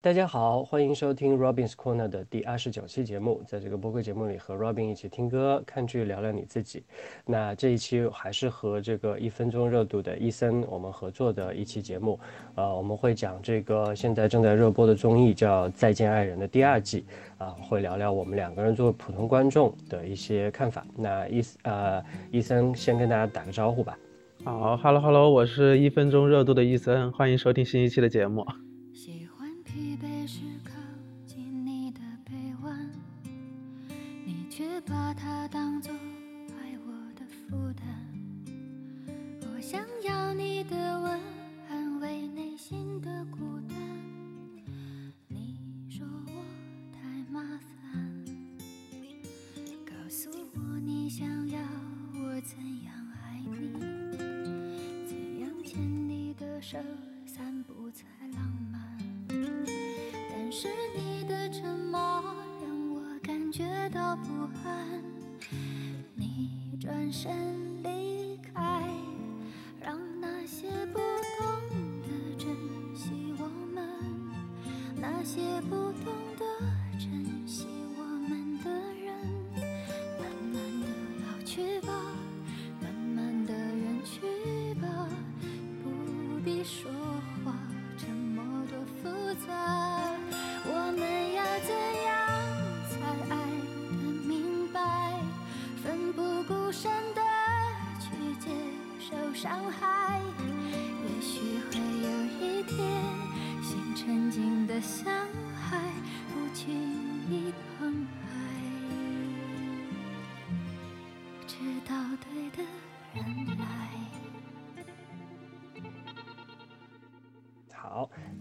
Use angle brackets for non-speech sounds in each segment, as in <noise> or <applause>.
大家好，欢迎收听 Robin's Corner 的第二十九期节目。在这个播客节目里，和 Robin 一起听歌、看剧、聊聊你自己。那这一期还是和这个一分钟热度的伊森我们合作的一期节目。呃，我们会讲这个现在正在热播的综艺叫《再见爱人》的第二季。啊，会聊聊我们两个人作为普通观众的一些看法。那伊呃伊森先跟大家打个招呼吧。好，Hello Hello，我是一分钟热度的伊森，欢迎收听新一期的节目。它当作爱我的负担，我想要你的吻，安慰内心的孤单。你说我太麻烦，告诉我你想要我怎样爱你，怎样牵你的手，散步才浪漫。但是你的沉默感觉到不安。你转身离开，让那些不懂得珍惜我们，那些不懂得珍惜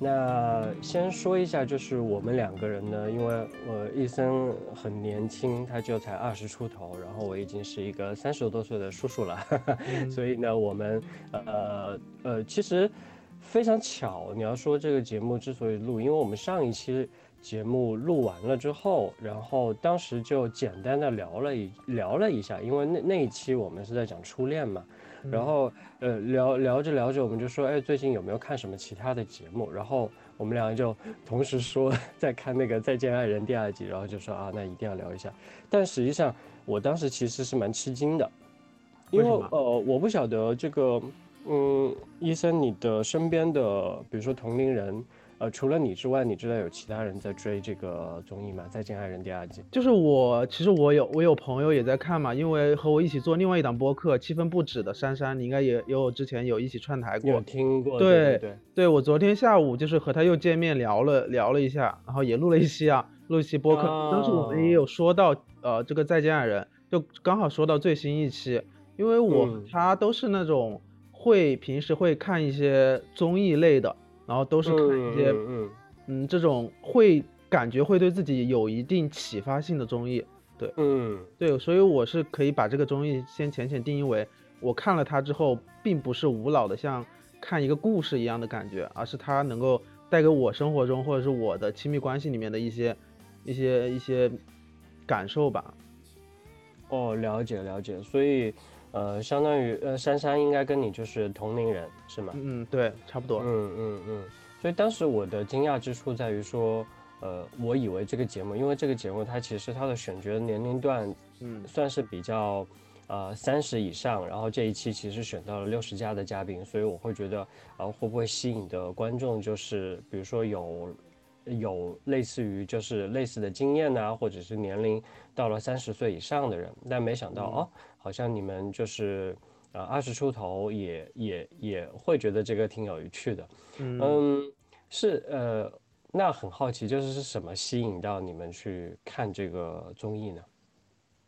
那先说一下，就是我们两个人呢，因为我伊森很年轻，他就才二十出头，然后我已经是一个三十多岁的叔叔了，<laughs> 所以呢，我们呃呃，其实非常巧，你要说这个节目之所以录，因为我们上一期节目录完了之后，然后当时就简单的聊了一聊了一下，因为那那一期我们是在讲初恋嘛。然后，呃，聊聊着聊着，我们就说，哎，最近有没有看什么其他的节目？然后我们两个就同时说 <laughs> 在看那个《再见爱人》第二集，然后就说啊，那一定要聊一下。但实际上，我当时其实是蛮吃惊的，因为呃，我不晓得这个，嗯，医生，你的身边的，比如说同龄人。呃，除了你之外，你知道有其他人在追这个综艺吗？《再见爱人》第二季，就是我，其实我有我有朋友也在看嘛，因为和我一起做另外一档播客《气氛不止》的珊珊，你应该也有之前有一起串台过，有听过，对对对，我昨天下午就是和他又见面聊了聊了一下，然后也录了一期啊，录一期播客，当时我们也有说到呃这个《再见爱人》，就刚好说到最新一期，因为我他都是那种会平时会看一些综艺类的。然后都是看一些，嗯，这种会感觉会对自己有一定启发性的综艺，对，嗯，对，所以我是可以把这个综艺先浅浅定义为，我看了它之后，并不是无脑的像看一个故事一样的感觉，而是它能够带给我生活中或者是我的亲密关系里面的一些一些一些感受吧。哦，了解了解，所以。呃，相当于呃，珊珊应该跟你就是同龄人是吗？嗯，对，差不多。嗯嗯嗯。所以当时我的惊讶之处在于说，呃，我以为这个节目，因为这个节目它其实它的选角年龄段，嗯，算是比较，呃，三十以上。然后这一期其实选到了六十加的嘉宾，所以我会觉得，呃，会不会吸引的观众就是，比如说有。有类似于就是类似的经验呐，或者是年龄到了三十岁以上的人，但没想到哦，好像你们就是呃二十出头也也也会觉得这个挺有趣的，嗯，是呃，那很好奇，就是是什么吸引到你们去看这个综艺呢？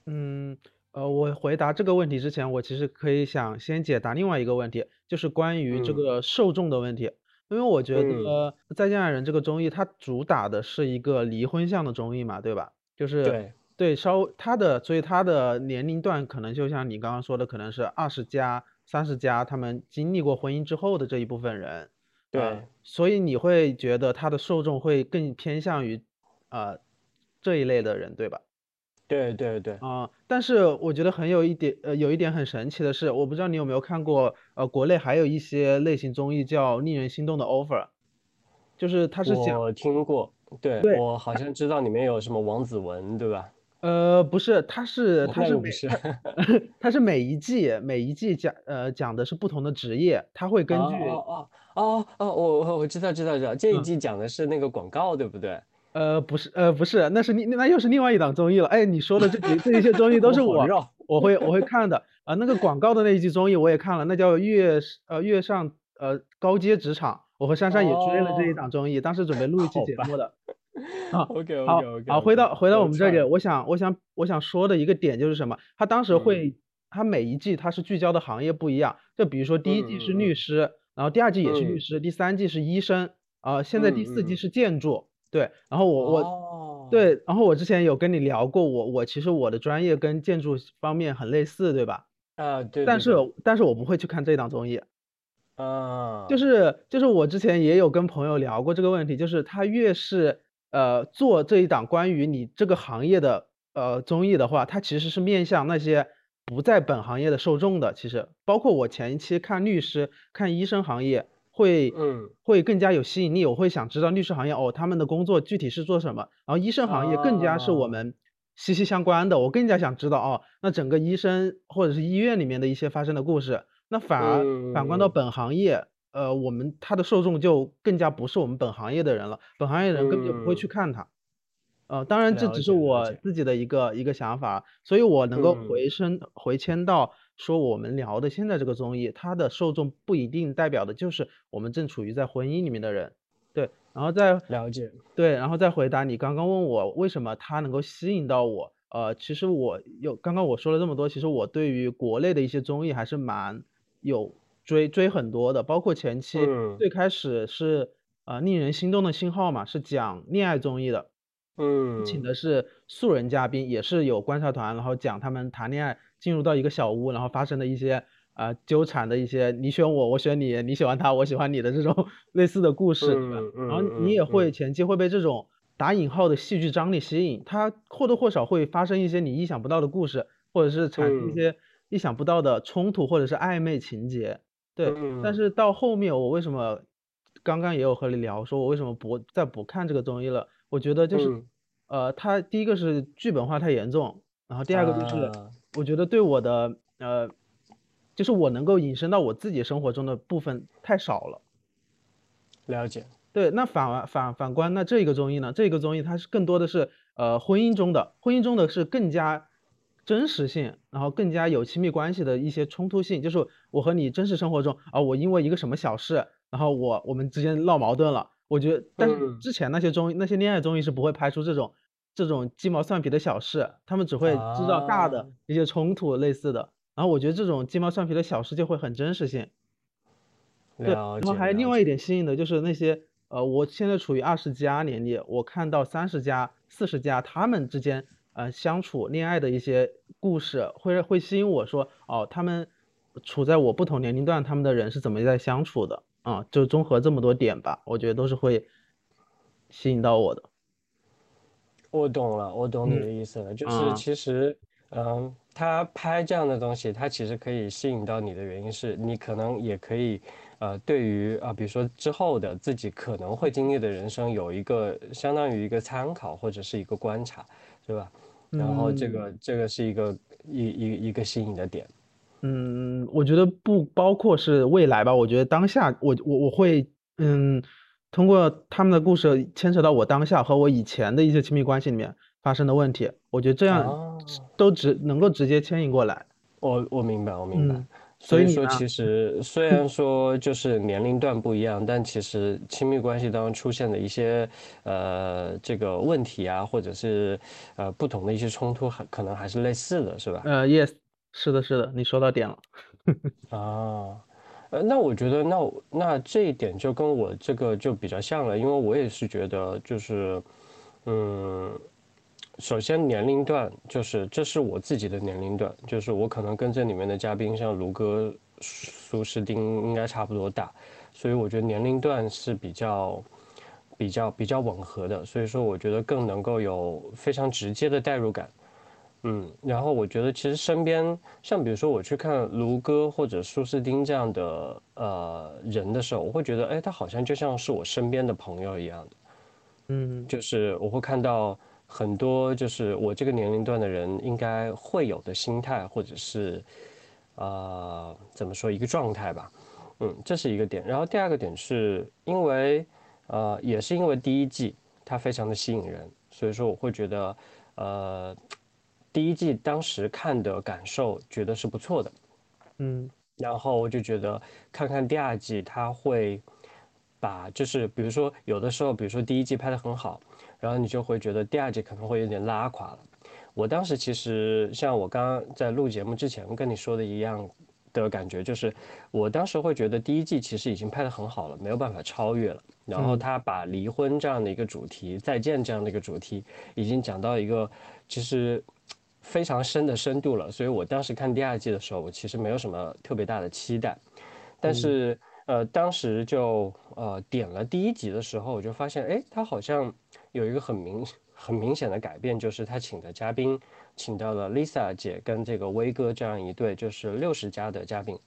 嗯，呃，我回答这个问题之前，我其实可以想先解答另外一个问题，就是关于这个受众的问题。因为我觉得《再见爱人》这个综艺，它主打的是一个离婚向的综艺嘛，对吧？就是对对，稍他的，所以他的年龄段可能就像你刚刚说的，可能是二十加、三十加，他们经历过婚姻之后的这一部分人。对，所以你会觉得他的受众会更偏向于，呃，这一类的人，对吧？对对对啊！但是我觉得很有一点，呃，有一点很神奇的是，我不知道你有没有看过，呃，国内还有一些类型综艺叫《令人心动的 offer》。就是他是讲我听过，对，对我好像知道里面有什么王子文，对吧？呃不是，它是它是 <laughs> 它是每一季每一季讲呃讲的是不同的职业，它会根据哦哦哦哦哦，我我我知道知道知道，这一嗯季讲的是那个广告，对不对？呃不是呃不是，那是另那又是另外一档综艺了。哎，你说的这几这一些综艺都是我我我会我会看的啊、那个广告的那一季综艺我也看了，那叫月呃月上呃高阶职场，我和珊珊也追了这一哦档综艺，当时准备录一期节目的。<laughs> 啊，OK 好 OK OK，好，回到回到我们这里，个，我想我想我想说的一个点就是什么？他当时嗯。会，他每一季他是聚焦的行业不一样，就比如说第一季是律师，然后第二季也是律嗯。师，第三季是医生，啊，现在第四季是建筑，对，然后我我哦，对，然后我之前有跟你聊过，我我其实我的专业跟建筑方面很类似，对吧？啊对，但是但是我不会去看这档综艺，啊，就是就是我之前也有跟朋友聊过这个问题，就是他越是呃做这一档关于你这个行业的呃综艺的话，它其实是面向那些不在本行业的受众的。其实包括我前一期看律师、看医生行业，会嗯会更加有吸引力。我会想知道律师行业哦，他们的工作具体是做什么，然后医生行业更加是我啊们息息相关的。我更加想知道哦，那整个医生或者是医院里面的一些发生的故事。那反而反观到嗯本行业，呃，我们他的受众就更加不是我们本行业的人了，本行业人根本就不会去嗯。看他。呃，当然这只是我自己的一个一个想法，所以我能够嗯。回升回迁到说我们聊的现在这个综艺，它的受众不一定代表的就是我们正处于在婚姻里面的人，对，然后再了解，对，然后再回答你刚刚问我为什么它能够吸引到我，呃，其实我有刚刚我说了这么多，其实我对于国内的一些综艺还是蛮有追追很多的，包括前期嗯最开始是呃令人心动的信号嘛，是讲恋爱综艺的，嗯，请的是素人嘉宾，也是有观察团，然后讲他们谈恋爱进入到一个小屋，然后发生的一些啊、纠缠的一些你选我，我选你，你喜欢他，我喜欢你的这种类似的故事，对吧？嗯然后嗯你也嗯嗯会前期会被这种打引号的戏剧张力吸引，它或多或少会发生一些你意想不到的故事，或者是产生一嗯些意想不到的冲突，或者是暧昧情节。对，但嗯是到后面我为什么刚刚也有和你聊，说我为什么不再不看这个综艺了？我觉得就是，嗯呃，它第一个是剧本化太严重，然后第二个就是啊我觉得对我的呃，就是我能够引申到我自己生活中的部分太少了。了解，对，那反而反反观那这个综艺呢？这个综艺它是更多的是呃婚姻中的，婚姻中的是更加真实性，然后更加有亲密关系的一些冲突性，就是我和你真实生活中啊，我因为一个什么小事，然后我我们之间闹矛盾了。我觉得，但是嗯之前那些综艺那些恋爱综艺是不会拍出这种这种鸡毛蒜皮的小事，他们只会制造大的啊一些冲突类似的。然后我觉得这种鸡毛蒜皮的小事就会很真实性。对，然后还另外一点吸引的就是那些呃，我现在处于二十加年龄，我看到三十加、四十加他们之间呃相处恋爱的一些故事，会会吸引我说哦，他们处在我不同年龄段，他们的人是怎么在相处的啊、就综合这么多点吧，我觉得都是会吸引到我的。我懂了，我懂你嗯的意思了，就是啊其实，嗯，他拍这样的东西，他其实可以吸引到你的原因是你可能也可以，呃，对于啊，比如说之后的自己可能会经历的人生有一个相当于一个参考或者是一个观察，对吧？然后这嗯个这个是一个一一一个吸引的点，嗯，我觉得不包括是未来吧，我觉得当下我我我会嗯，通过他们的故事牵扯到我当下和我以前的一些亲密关系里面发生的问题，我觉得这样啊，都直能够直接牵引过来。我我明白，我明白。嗯，所以说，其实虽然说就是年龄段不一样，但其实亲密关系当中出现的一些呃这个问题啊，或者是呃不同的一些冲突，还可能还是类似的，是吧？呃，yes，是的，是的，你说到点了。<laughs> 啊，呃，那我觉得那那这一点就跟我这个就比较像了，因为我也是觉得就是，嗯，首先年龄段就是这是我自己的年龄段，就是我可能跟这里面的嘉宾像卢哥、苏诗丁应该差不多大，所以我觉得年龄段是比较比较比较吻合的，所以说我觉得更能够有非常直接的代入感。嗯，然后我觉得其实身边像比如说我去看卢哥或者苏斯丁这样的呃人的时候，我会觉得哎，他好像就像是我身边的朋友一样的，嗯，就是我会看到很多就是我这个年龄段的人应该会有的心态，或者是呃怎么说一个状态吧，嗯，这是一个点。然后第二个点是因为呃也是因为第一季它非常的吸引人，所以说我会觉得呃。第一季当时看的感受觉得是不错的，嗯，然后我就觉得看看第二季，它会把就是比如说有的时候，比如说第一季拍的很好，然后你就会觉得第二季可能会有点拉垮了。我当时其实像我刚刚在录节目之前跟你说的一样的感觉，就是我当时会觉得第一季其实已经拍得很好了，没有办法超越了。然后他把离婚这样的一个主题、再见这样的一个主题，已经讲到一个其实。非常深的深度了，所以我当时看第二季的时候，我其实没有什么特别大的期待，但是呃，当时就呃点了第一集的时候，我就发现，哎，他好像有一个很明很明显的改变，就是他请的嘉宾，请到了 Lisa 姐跟这个威哥这样一对就是六十加的嘉宾，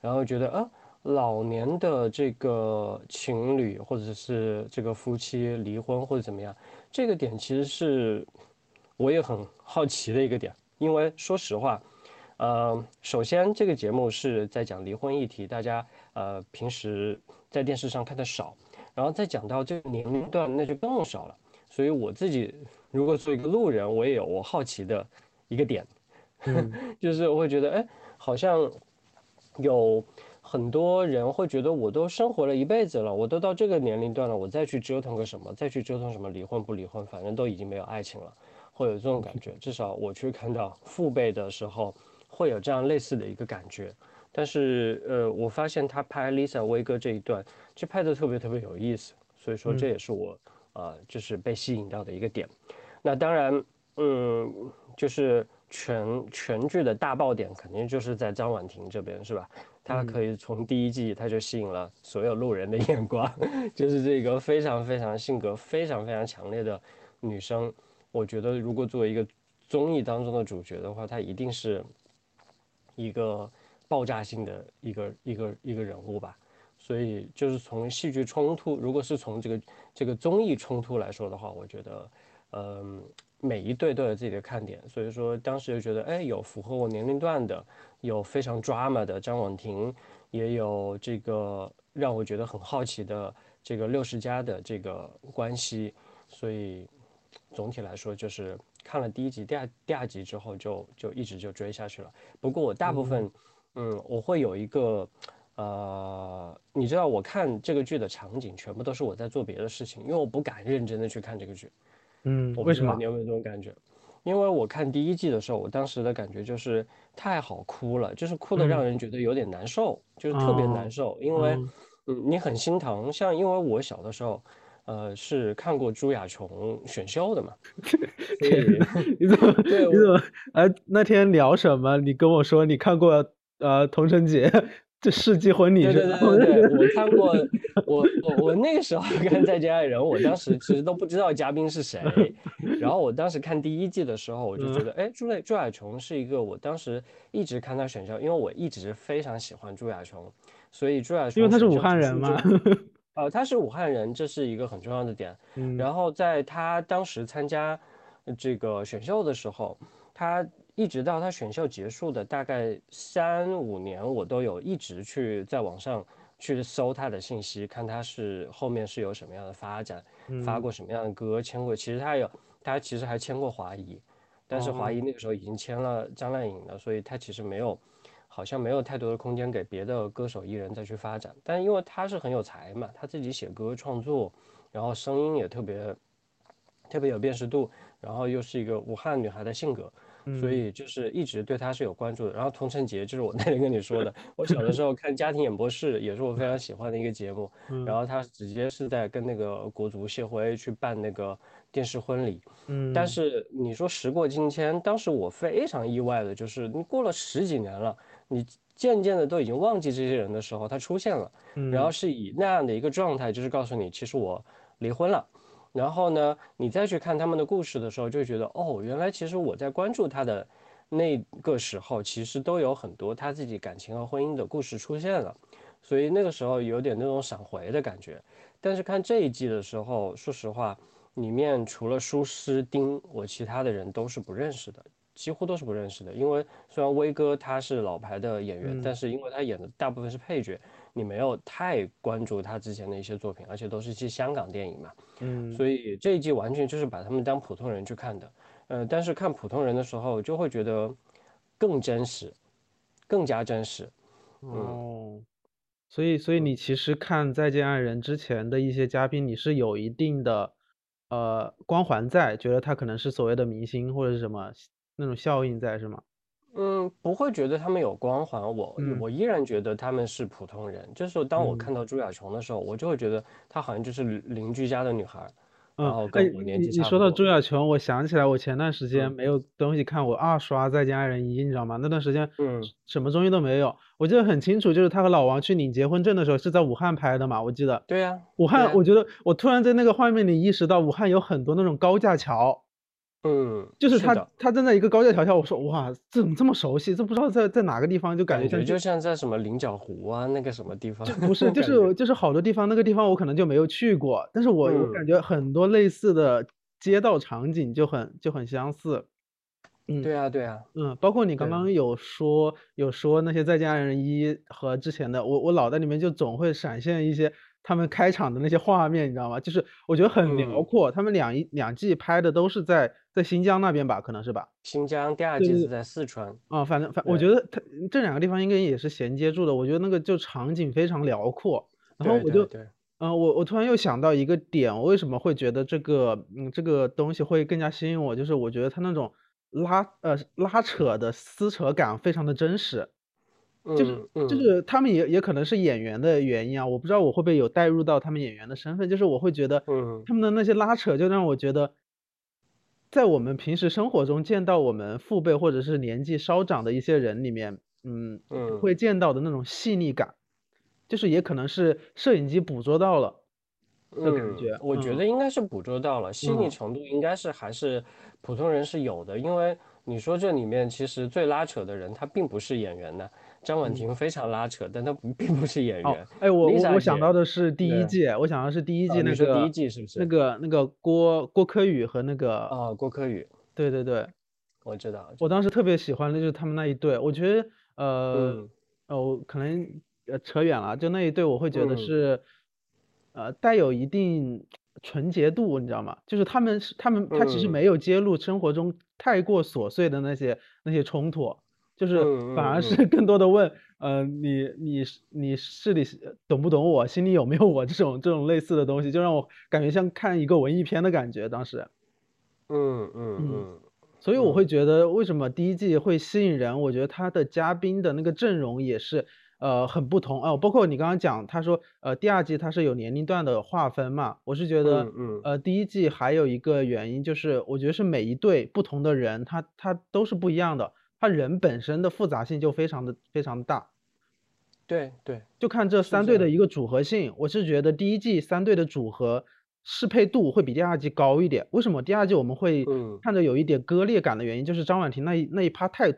然后觉得啊，老年的这个情侣或者是这个夫妻离婚或者怎么样，这个点其实是。我也很好奇的一个点，因为说实话，呃，首先这个节目是在讲离婚议题，大家呃平时在电视上看的少，然后再讲到这个年龄段，那就更少了。所以我自己如果做一个路人，我也有我好奇的一个点，<laughs> 就是我会觉得，哎，好像有很多人会觉得，我都生活了一辈子了，我都到这个年龄段了，我再去折腾个什么，再去折腾什么离婚不离婚，反正都已经没有爱情了。会有这种感觉，至少我去看到父辈的时候，会有这样类似的一个感觉。但是，呃，我发现他拍 Lisa 威哥这一段，就拍的特别特别有意思。所以说，这也是我，呃，就是被吸引到的一个点。那当然，嗯，就是全全剧的大爆点，肯定就是在张婉婷这边，是吧？她可以从第一季，她就吸引了所有路人的眼光，<laughs> 就是这个非常非常性格非常非常强烈的女生。我觉得，如果作为一个综艺当中的主角的话，她一定是一个爆炸性的一个一个一个人物吧。所以，就是从戏剧冲突，如果是从这个这个综艺冲突来说的话，我觉得，嗯，每一对都有自己的看点。所以说，当时就觉得，哎，有符合我年龄段的，有非常 drama 的张婉婷，也有这个让我觉得很好奇的这个六十加的这个关系，所以。总体来说，就是看了第一集、第二第二集之后，就就一直就追下去了。不过我大部分，我会有一个，呃，你知道，我看这个剧的场景全部都是我在做别的事情，因为我不敢认真的去看这个剧。嗯，为什么？你有没有这种感觉？因为我看第一季的时候，我当时的感觉就是太好哭了，就是哭的让人觉得有点难受，就是特别难受，因为嗯，你很心疼。像因为我小的时候。呃，是看过朱亚琼选秀的嘛？<laughs> 你怎么？你怎么？哎，那天聊什么？你跟我说你看过呃童晨杰这世纪婚礼对对对对，我看过。<laughs> 我我我那个时候看《再见爱人》，我当时其实都不知道嘉宾是谁。然后我当时看第一季的时候，我就觉得，哎，朱朱亚琼是一个，我当时一直看他选秀，因为我一直非常喜欢朱亚琼，所以朱亚琼因为他是武汉人嘛。<laughs> 呃，他是武汉人，这是一个很重要的点。<laughs> 然后在他当时参加这个选秀的时候，他一直到他选秀结束的大概三五年，我都有一直去在网上去搜他的信息，看他是后面是有什么样的发展，发过什么样的歌，签过。其实他有，他其实还签过华谊，但是华谊那个时候已经签了张靓颖了，所以他其实没有。好像没有太多的空间给别的歌手艺人再去发展，但因为他是很有才嘛，他自己写歌创作，然后声音也特别特别有辨识度，然后又是一个武汉女孩的性格，所以就是一直对他是有关注的。然后童晨杰就是我那天跟你说的，我小的时候看家庭演播室也是我非常喜欢的一个节目，然后他直接是在跟那个国足谢辉去办那个电视婚礼，嗯，但是你说时过境迁，当时我非常意外的就是你过了十几年了。你渐渐的都已经忘记这些人的时候，他出现了，然后是以那样的一个状态，就是告诉你，其实我离婚了，然后呢，你再去看他们的故事的时候，就觉得哦，原来其实我在关注他的那个时候，其实都有很多他自己感情和婚姻的故事出现了，所以那个时候有点那种闪回的感觉。但是看这一季的时候，说实话，里面除了舒斯丁，我其他的人都是不认识的，几乎都是不认识的。因为虽然威哥他是老牌的演员，但是因为他演的大部分是配角。你没有太关注他之前的一些作品，而且都是一些香港电影嘛，嗯，所以这一季完全就是把他们当普通人去看的，呃，但是看普通人的时候就会觉得更真实，更加真实，哦，所以所以你其实看《再见爱人》之前的一些嘉宾，你是有一定的呃光环在，觉得他可能是所谓的明星或者是什么那种效应在，是吗？嗯，不会觉得他们有光环，我我依然觉得他们是普通人。就是当我看到朱亚琼的时候，我就会觉得她好像就是邻居家的女孩，然后跟我年纪差不多。你说到朱亚琼，我想起来，我前段时间没有东西看，我二刷《再见爱人一》，你知道吗？那段时间，嗯，什么综艺都没有。我记得很清楚，就是他和老王去领结婚证的时候，是在武汉拍的嘛？我记得。对呀，武汉，我觉得我突然在那个画面里意识到，武汉有很多那种高架桥。嗯，就是他，他站在一个高架桥下，我说哇，这怎么这么熟悉？这不知道在在哪个地方，就感觉就像在什么菱角湖啊，那个什么地方？不是，<laughs> 就是就是好多地方，那个地方我可能就没有去过，但是我我感觉很多类似的街道场景就很就很相似。嗯，对啊，对啊，嗯，包括你刚刚有说有说那些再见爱人一和之前的，我我脑袋里面就总会闪现一些。他们开场的那些画面，你知道吗？就是我觉得很辽阔。他们两一两季拍的都是在在新疆那边吧，可能是吧？新疆第二季是在四川。啊，反正反，我觉得它这两个地方应该也是衔接住的。我觉得那个就场景非常辽阔。然后我就，嗯，我我突然又想到一个点，我为什么会觉得这个嗯这个东西会更加吸引我？就是我觉得它那种拉呃拉扯的撕扯感非常的真实。就是就是他们也也可能是演员的原因啊，我不知道我会不会有带入到他们演员的身份，就是我会觉得，嗯，他们的那些拉扯就让我觉得，在我们平时生活中见到我们父辈或者是年纪稍长的一些人里面，嗯嗯，会见到的那种细腻感，就是也可能是摄影机捕捉到了的感觉。我觉得应该是捕捉到了，细腻程度应该是还是普通人是有的，因为你说这里面其实最拉扯的人他并不是演员呢。张婉婷非常拉扯，但她并不是演员。哎，我我我想到的是第一季，我想到是第一季那个第一季是不是？那个那个郭郭柯宇和那个啊郭柯宇，对对对，我知道。我当时特别喜欢的就是他们那一对，我觉得呃哦可能呃扯远了，就那一对我会觉得是呃带有一定纯洁度，你知道吗？就是他们是他们他其实没有揭露生活中太过琐碎的那些那些冲突。就是反而是更多的问，呃，你你你是你懂不懂我，心里有没有我这种这种类似的东西，就让我感觉像看一个文艺片的感觉。当时，嗯嗯嗯，所以我会觉得为什么第一季会吸引人？我觉得他的嘉宾的那个阵容也是呃很不同哦，包括你刚刚讲，他说呃第二季它是有年龄段的划分嘛，我是觉得呃第一季还有一个原因就是我觉得是每一对不同的人，他他都是不一样的。他人本身的复杂性就非常的非常大，对对，就看这三队的一个组合性，我是觉得第一季三队的组合适配度会比第二季高一点。为什么第二季我们会看着有一点割裂感的原因，就是张婉婷那一那一趴太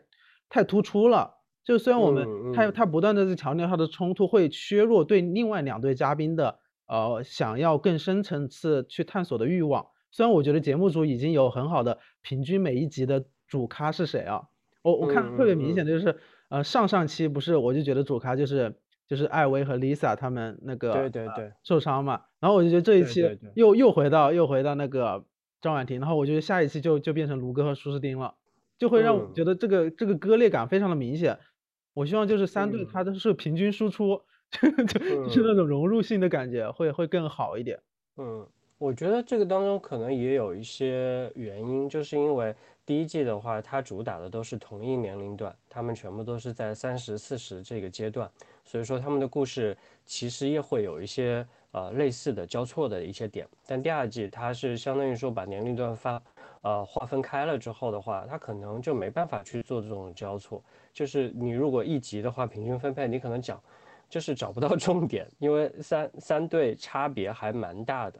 太突出了。就虽然我们他他不断的在强调他的冲突会削弱对另外两队嘉宾的呃想要更深层次去探索的欲望。虽然我觉得节目组已经有很好的平均每一集的主咖是谁啊。我我看特别明显的就是，呃，上上期不是我就觉得主咖就是就是艾薇和 Lisa 他们那个对对对受伤嘛，然后我就觉得这一期又又回到又回到那个张婉婷，然后我觉得下一期就就变成卢哥和舒诗丁了，就会让我觉得这个这个割裂感非常的明显。我希望就是三队他都是平均输出，<laughs> 就就是那种融入性的感觉会会更好一点。嗯，我觉得这个当中可能也有一些原因，就是因为。第一季的话，它主打的都是同一年龄段，他们全部都是在三十四十这个阶段，所以说他们的故事其实也会有一些呃类似的交错的一些点。但第二季它是相当于说把年龄段发呃划分开了之后的话，它可能就没办法去做这种交错。就是你如果一集的话平均分配，你可能讲就是找不到重点，因为三三对差别还蛮大的，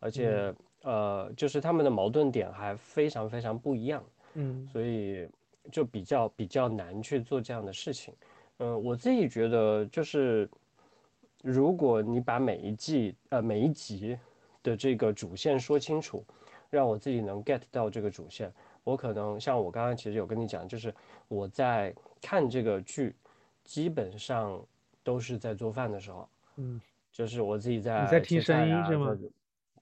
而且。呃，就是他们的矛盾点还非常非常不一样，嗯。所以就比较比较难去做这样的事情。嗯，我自己觉得就是，如果你把每一季呃每一集的这个主线说清楚，让我自己能 get 到这个主线，我可能像我刚刚其实有跟你讲，就是我在看这个剧，基本上都是在做饭的时候，嗯。就是我自己在你在听声音啊是吗在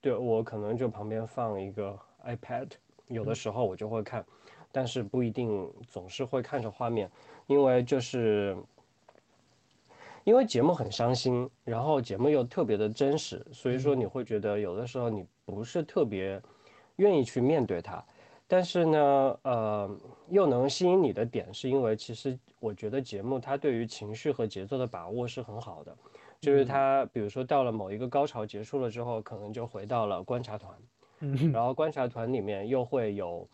对，我可能就旁边放一个 iPad，有嗯的时候我就会看，但是不一定总是会看着画面，因为就是因为节目很伤心，然后节目又特别的真实，所以说嗯你会觉得有的时候你不是特别愿意去面对它。但是呢，呃，又能吸引你的点，是因为其实我觉得节目它对于情绪和节奏的把握是很好的，就是他比如说到了某一个高潮结束了之后，可能就回到了观察团，嗯，然后观察团里面又会有，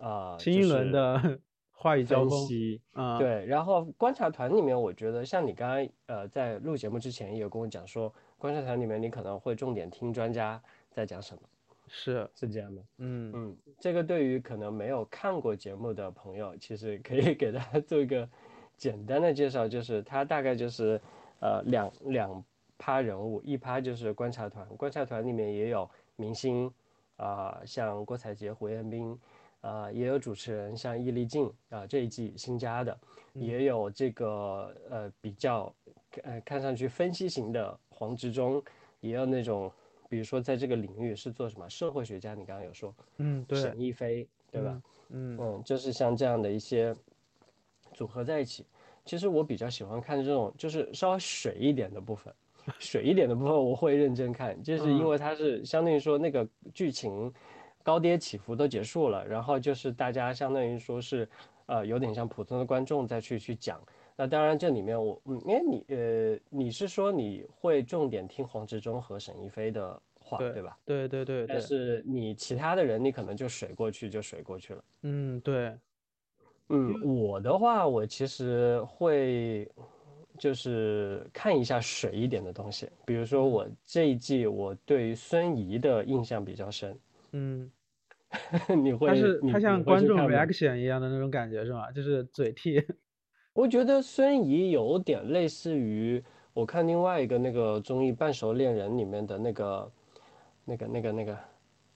啊、新一轮的 <laughs> 话语交分锋，啊，对，然后观察团里面，我觉得像你刚刚呃在录节目之前也有跟我讲说，观察团里面你可能会重点听专家在讲什么，是，是这样的？嗯。嗯，这个对于可能没有看过节目的朋友，其实可以给大家做一个简单的介绍，就是它大概就是呃两两趴人物，一趴就是观察团，观察团里面也有明星啊、像郭采洁、胡彦斌啊、也有主持人像易立竞啊、这一季新加的，也有这个呃比较呃看上去分析型的黄执中，也有那种。比如说，在这个领域是做什么社会学家？你刚刚有说，嗯，对，沈亦菲，对吧？嗯嗯，就是像这样的一些组合在一起。其实我比较喜欢看这种就是稍微水一点的部分，水一点的部分我会认真看，就是因嗯为它是相当于说那个剧情高低起伏都结束了，然后就是大家相当于说是呃有点像普通的观众再去去讲。那当然，这里面我嗯，因为你呃，你是说你会重点听黄执中和沈一菲的话，对对吧？对对对但，是你其他的人，你可能就水过去就水过去了。嗯对，嗯，我的话，我其实会就是看一下水一点的东西，比如说我这一季我对孙怡的印象比较深，嗯，<laughs> 你会他是他像观众 reaction 一样的那种感觉是吗？就是嘴替，<laughs> 我觉得孙怡有点类似于我看另外一个那个综艺《半熟恋人》里面的那个那个那个那个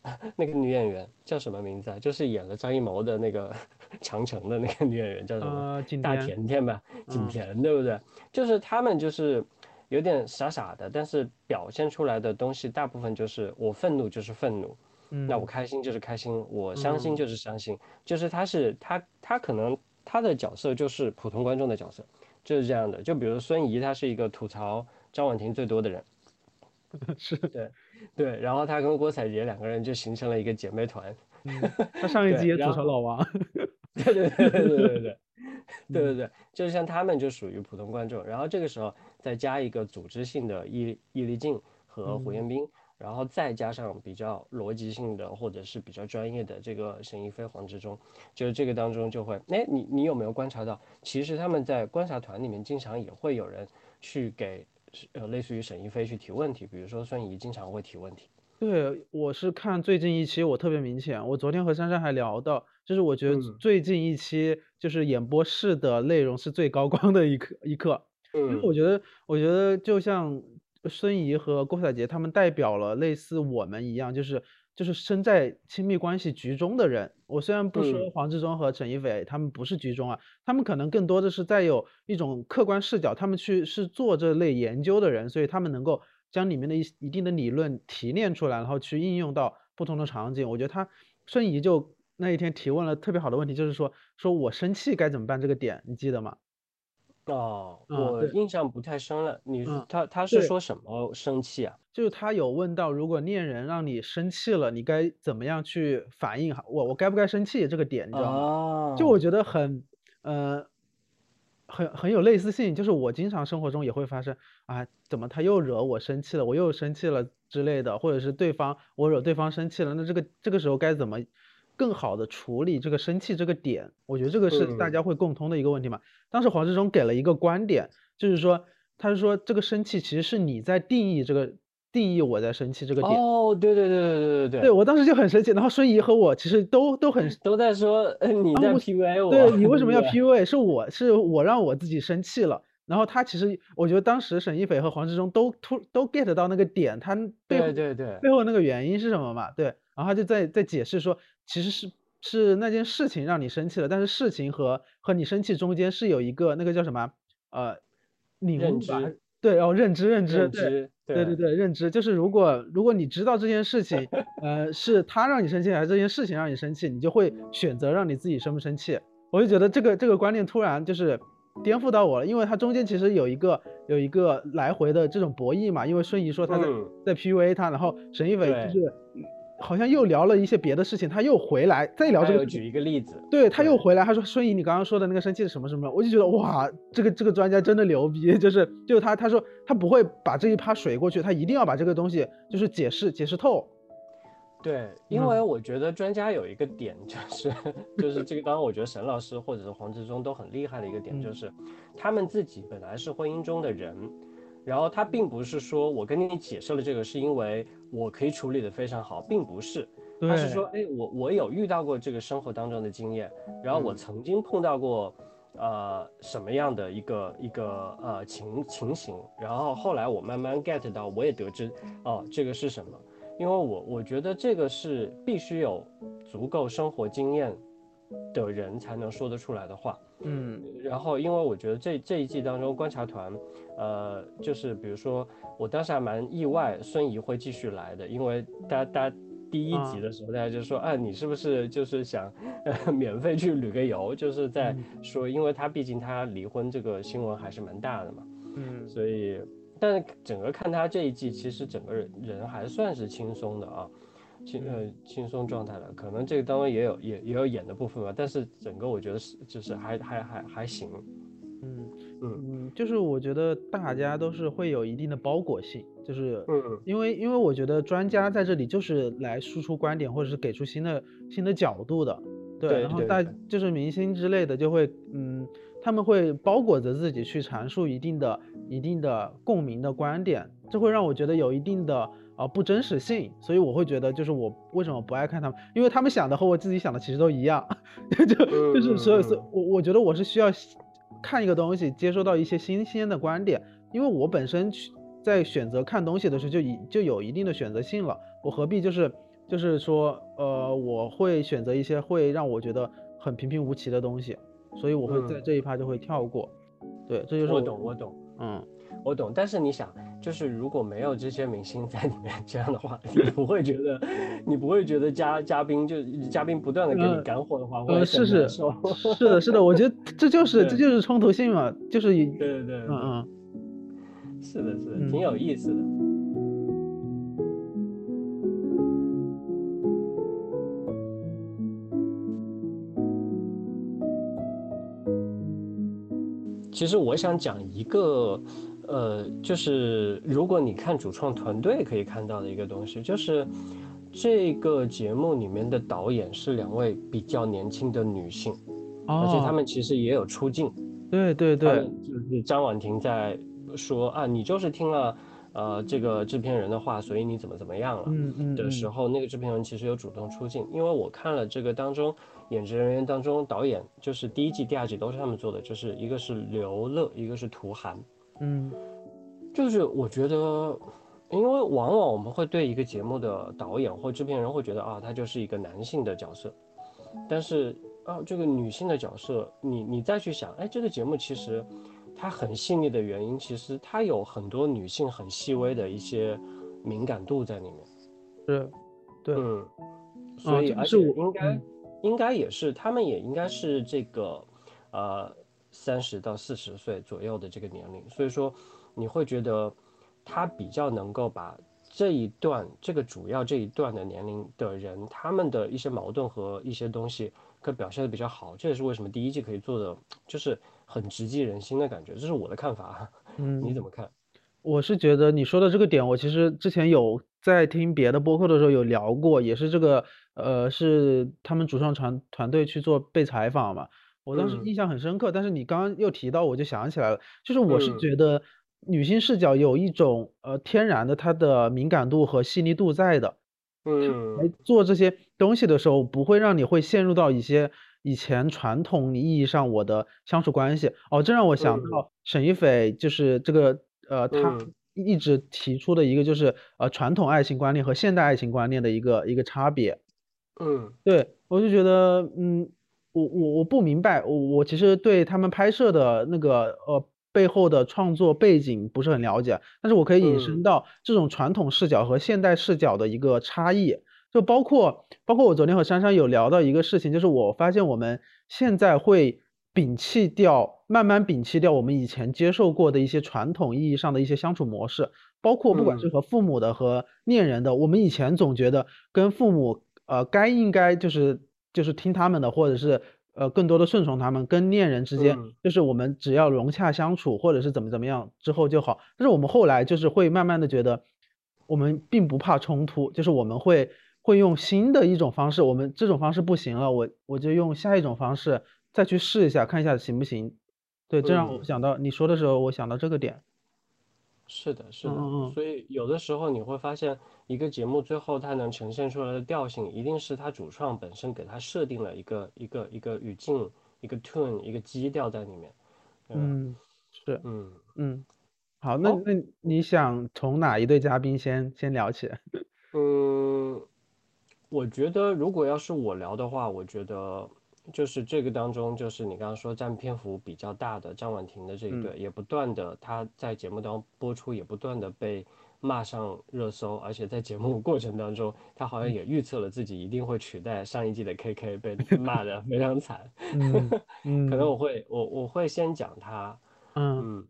<laughs> 那个女演员叫什么名字啊？就是演了张艺谋的那个长城的那个女演员叫什么？呃，景大甜，甜甜吧，景嗯甜对不对？就是他们就是有点傻傻的，但是表现出来的东西大部分就是我愤怒就是愤怒，嗯那我嗯开心就是开心，我伤心嗯就是伤心，就是他是他他可能他的角色就是普通观众的角色，就是这样的。就比如孙怡，她是一个吐槽张婉婷最多的人，<laughs> 是，对，对然后她跟郭采洁两个人就形成了一个姐妹团，嗯，他上一 <laughs> 对集也吐槽老王，对对对对对对，对对 <laughs> 对，就是像他们就属于普通观众，然后这个时候再加一个组织性的易易立竞和胡彦斌，然后再加上比较逻辑性的或者是比较专业的这个沈一飞黄志忠，就是这个当中就会，哎，你你有没有观察到，其实他们在观察团里面经常也会有人去给呃类似于沈一飞去提问题，比如说孙怡经常会提问题。对，我是看最近一期，我特别明显。我昨天和珊珊还聊到，就是我觉得嗯最近一期就是演播室的内容是最高光的一刻一刻，因为嗯我觉得，我觉得就像孙怡和郭采洁他们代表了类似我们一样，就是就是身在亲密关系局中的人。我虽然不说嗯黄志忠和陈亦菲他们不是局中啊，他们可能更多的是在有一种客观视角，他们去是做这类研究的人，所以他们能够将里面的一一定的理论提炼出来，然后去应用到不同的场景。我觉得他瞬移就那一天提问了特别好的问题，就是说说我生气该怎么办这个点，你记得吗？哦，嗯我对印象不太深了，你他他是说什么生气啊？就是他有问到，如果恋人让你生气了，你该怎么样去反应？我我该不该生气这个点，你知道吗？哦，就我觉得很，呃，很很有类似性，就是我经常生活中也会发生啊，怎么他又惹我生气了，我又生气了之类的，或者是对方我惹对方生气了，那这个这个时候该怎么更好的处理这个生气这个点？我觉得这个是大嗯家会共通的一个问题嘛。当时黄志忠给了一个观点，就是说，他是说这个生气其实是你在定义这个定义我在生气这个点。哦，对对对对对对对我当时就很生气，然后孙怡和我其实都都很 <laughs> 都在说，呃，你在 PUA 我，对你为什么要 <laughs> PUA？是我是我让我自己生气了。然后他其实，我觉得当时沈一斐和黄志忠都突都 get 到那个点，他背后对对对背后那个原因是什么嘛？对，然后他就在在解释说，其实是是那件事情让你生气了，但是事情和和你生气中间是有一个那个叫什么呃领认悟吧知？对，哦，认知认知，对。认知，对对对，认知就是如果如果你知道这件事情，<laughs> 呃，是他让你生气，还是这件事情让你生气，你就会选择让你自己生不生气。我就觉得这个这个观念突然就是颠覆到我了，因为它中间其实有一个有一个来回的这种博弈嘛。因为孙怡说他在、嗯在 PUA 他，然后沈一伟就是好像又聊了一些别的事情，他又回来再聊这个举。一个例子，对，他又回来，他说：“孙怡，你刚刚说的那个生气是什么什么？”我就觉得哇，这个这个专家真的牛逼，就 <laughs> 是就是他他说他不会把这一趴水过去，他一定要把这个东西就是解释解释透。对，因嗯为我觉得专家有一个点，就是 <laughs> 就是这个，当然我觉得沈老师或者是黄志忠都很厉害的一个点，嗯就是他们自己本来是婚姻中的人，然后他并不是说我跟你解释了这个是因为我可以处理的非常好，并不是，他是说，哎，我我有遇到过这个生活当中的经验，然后我嗯。曾经碰到过，呃，什么样的一个一个呃情情形，然后后来我慢慢 get 到，我也得知，哦，这个是什么，因为我我觉得这个是必须有足够生活经验的人才能说得出来的话。嗯然后，因为我觉得这这一季当中观察团，呃，就是比如说，我当时还蛮意外孙怡会继续来的，因为大家大家第一集啊的时候，大家就说啊，你是不是就是想呃 <laughs> 免费去旅个游？就是在嗯说，因为他毕竟他离婚这个新闻还是蛮大的嘛，嗯所以，但是整个看他这一季，其实整个人人还算是轻松的啊。轻呃轻松状态了，可能这个当中也有也也有演的部分吧，但是整个我觉得是就是还还还还行，嗯。嗯。嗯，就是我觉得大家都是会有一定的包裹性，就是嗯。因为因为我觉得专家在这里就是来输出观点或者是给出新的新的角度的，对，对然后大就是明星之类的就会嗯，他们会包裹着自己去阐述一定的一定的共鸣的观点，这会让我觉得有一定的呃不真实性，所以我会觉得就是我为什么不爱看他们，因为他们想的和我自己想的其实都一样，<laughs> 就就是所以所以嗯。我我觉得我是需要看一个东西，接收到一些新鲜的观点，因为我本身去在选择看东西的时候就已就有一定的选择性了，我何必就是就是说呃我会选择一些会让我觉得很平平无奇的东西，所以我会在嗯这一趴就会跳过，对，这就是我懂我懂嗯。我懂，但是你想，就是如果没有这些明星在里面这样的话，你 <laughs> 不会觉得你不会觉得嘉嘉宾就嘉宾不断的给你呃干货的话，会呃是 <laughs> 是的是的，我觉得这就 <laughs> 是这就是冲突性嘛，就是一对对对，嗯嗯。是的，是的，嗯。挺有意思的。其实我想讲一个，呃，就是如果你看主创团队可以看到的一个东西，就是这个节目里面的导演是两位比较年轻的女性，而且她哦，们其实也有出镜。对对对，就是张婉婷在说啊，你就是听了呃这个制片人的话，所以你怎么怎么样了。嗯嗯的时嗯候，那个制片人其实有主动出镜，因为我看了这个当中演职人员当中，导演就是第一季、第二季都是他们做的，就是一个是刘乐，一个是涂涵，嗯就是我觉得，因为往往我们会对一个节目的导演或制片人会觉得啊，他就是一个男性的角色，但是啊，这个女性的角色，你你再去想，哎，这个节目其实它很细腻的原因，其实它有很多女性很细微的一些敏感度在里面。是，对，嗯，所以而这个是我且应该、嗯。应该也是他们也应该是这个呃三十到四十岁左右的这个年龄，所以说你会觉得他比较能够把这一段这个主要这一段的年龄的人他们的一些矛盾和一些东西可表现的比较好，这也是为什么第一季可以做的就是很直击人心的感觉，这是我的看法，啊。<laughs> 嗯，你怎么看？我是觉得你说的这个点，我其实之前有在听别的播客的时候有聊过，也是这个，呃，是他们主创团团队去做被采访嘛，我当时嗯。印象很深刻。但是你刚刚又提到，我就想起来了，就是我是嗯。觉得，女性视角有一种呃天然的她的敏感度和细腻度在的，嗯来做这些东西的时候，不会让你会陷入到一些以前传统意义上我的相处关系。哦，这让我想嗯到沈一斐就是这个呃，他嗯一直提出的一个就是呃传统爱情观念和现代爱情观念的一个一个差别。嗯对，我就觉得，嗯，我我我不明白，我我其实对他们拍摄的那个呃背后的创作背景不是很了解，但是我可以引申嗯到这种传统视角和现代视角的一个差异，就包括包括我昨天和珊珊有聊到一个事情，就是我发现我们现在会摒弃掉，慢慢摒弃掉我们以前接受过的一些传统意义上的一些相处模式，包括不管是嗯。和父母的和恋人的，我们以前总觉得跟父母呃该应该就是就是听他们的，或者是呃更多的顺从他们，跟恋人之间嗯。就是我们只要融洽相处，或者是怎么怎么样之后就好。但是我们后来就是会慢慢的觉得，我们并不怕冲突，就是我们会会用新的一种方式，我们这种方式不行了，我我就用下一种方式再去试一下，看一下行不行。对，这让我嗯想到你说的时候，我想到这个点。是的，是的，嗯所以有的时候你会发现，一个节目最后它能呈现出来的调性，一定是它主创本身给它设定了一个一个一个语境、一个 tune、一个基调在里面。嗯，是，嗯，嗯，好，那好那你想从哪一对嘉宾先先聊起？<laughs> 嗯，我觉得如果要是我聊的话，我觉得就是这个当中，就是你刚刚说占篇幅比较大的张婉婷的这一嗯。对，也不断的她在节目当中播出，也不断的被骂上热搜，而且在节目过程当中，她好像也预测了自己一定会取代上一季的 KK，被 <laughs> 骂的非常惨。嗯。<laughs> 嗯，可能我会我我会先讲她，嗯。嗯，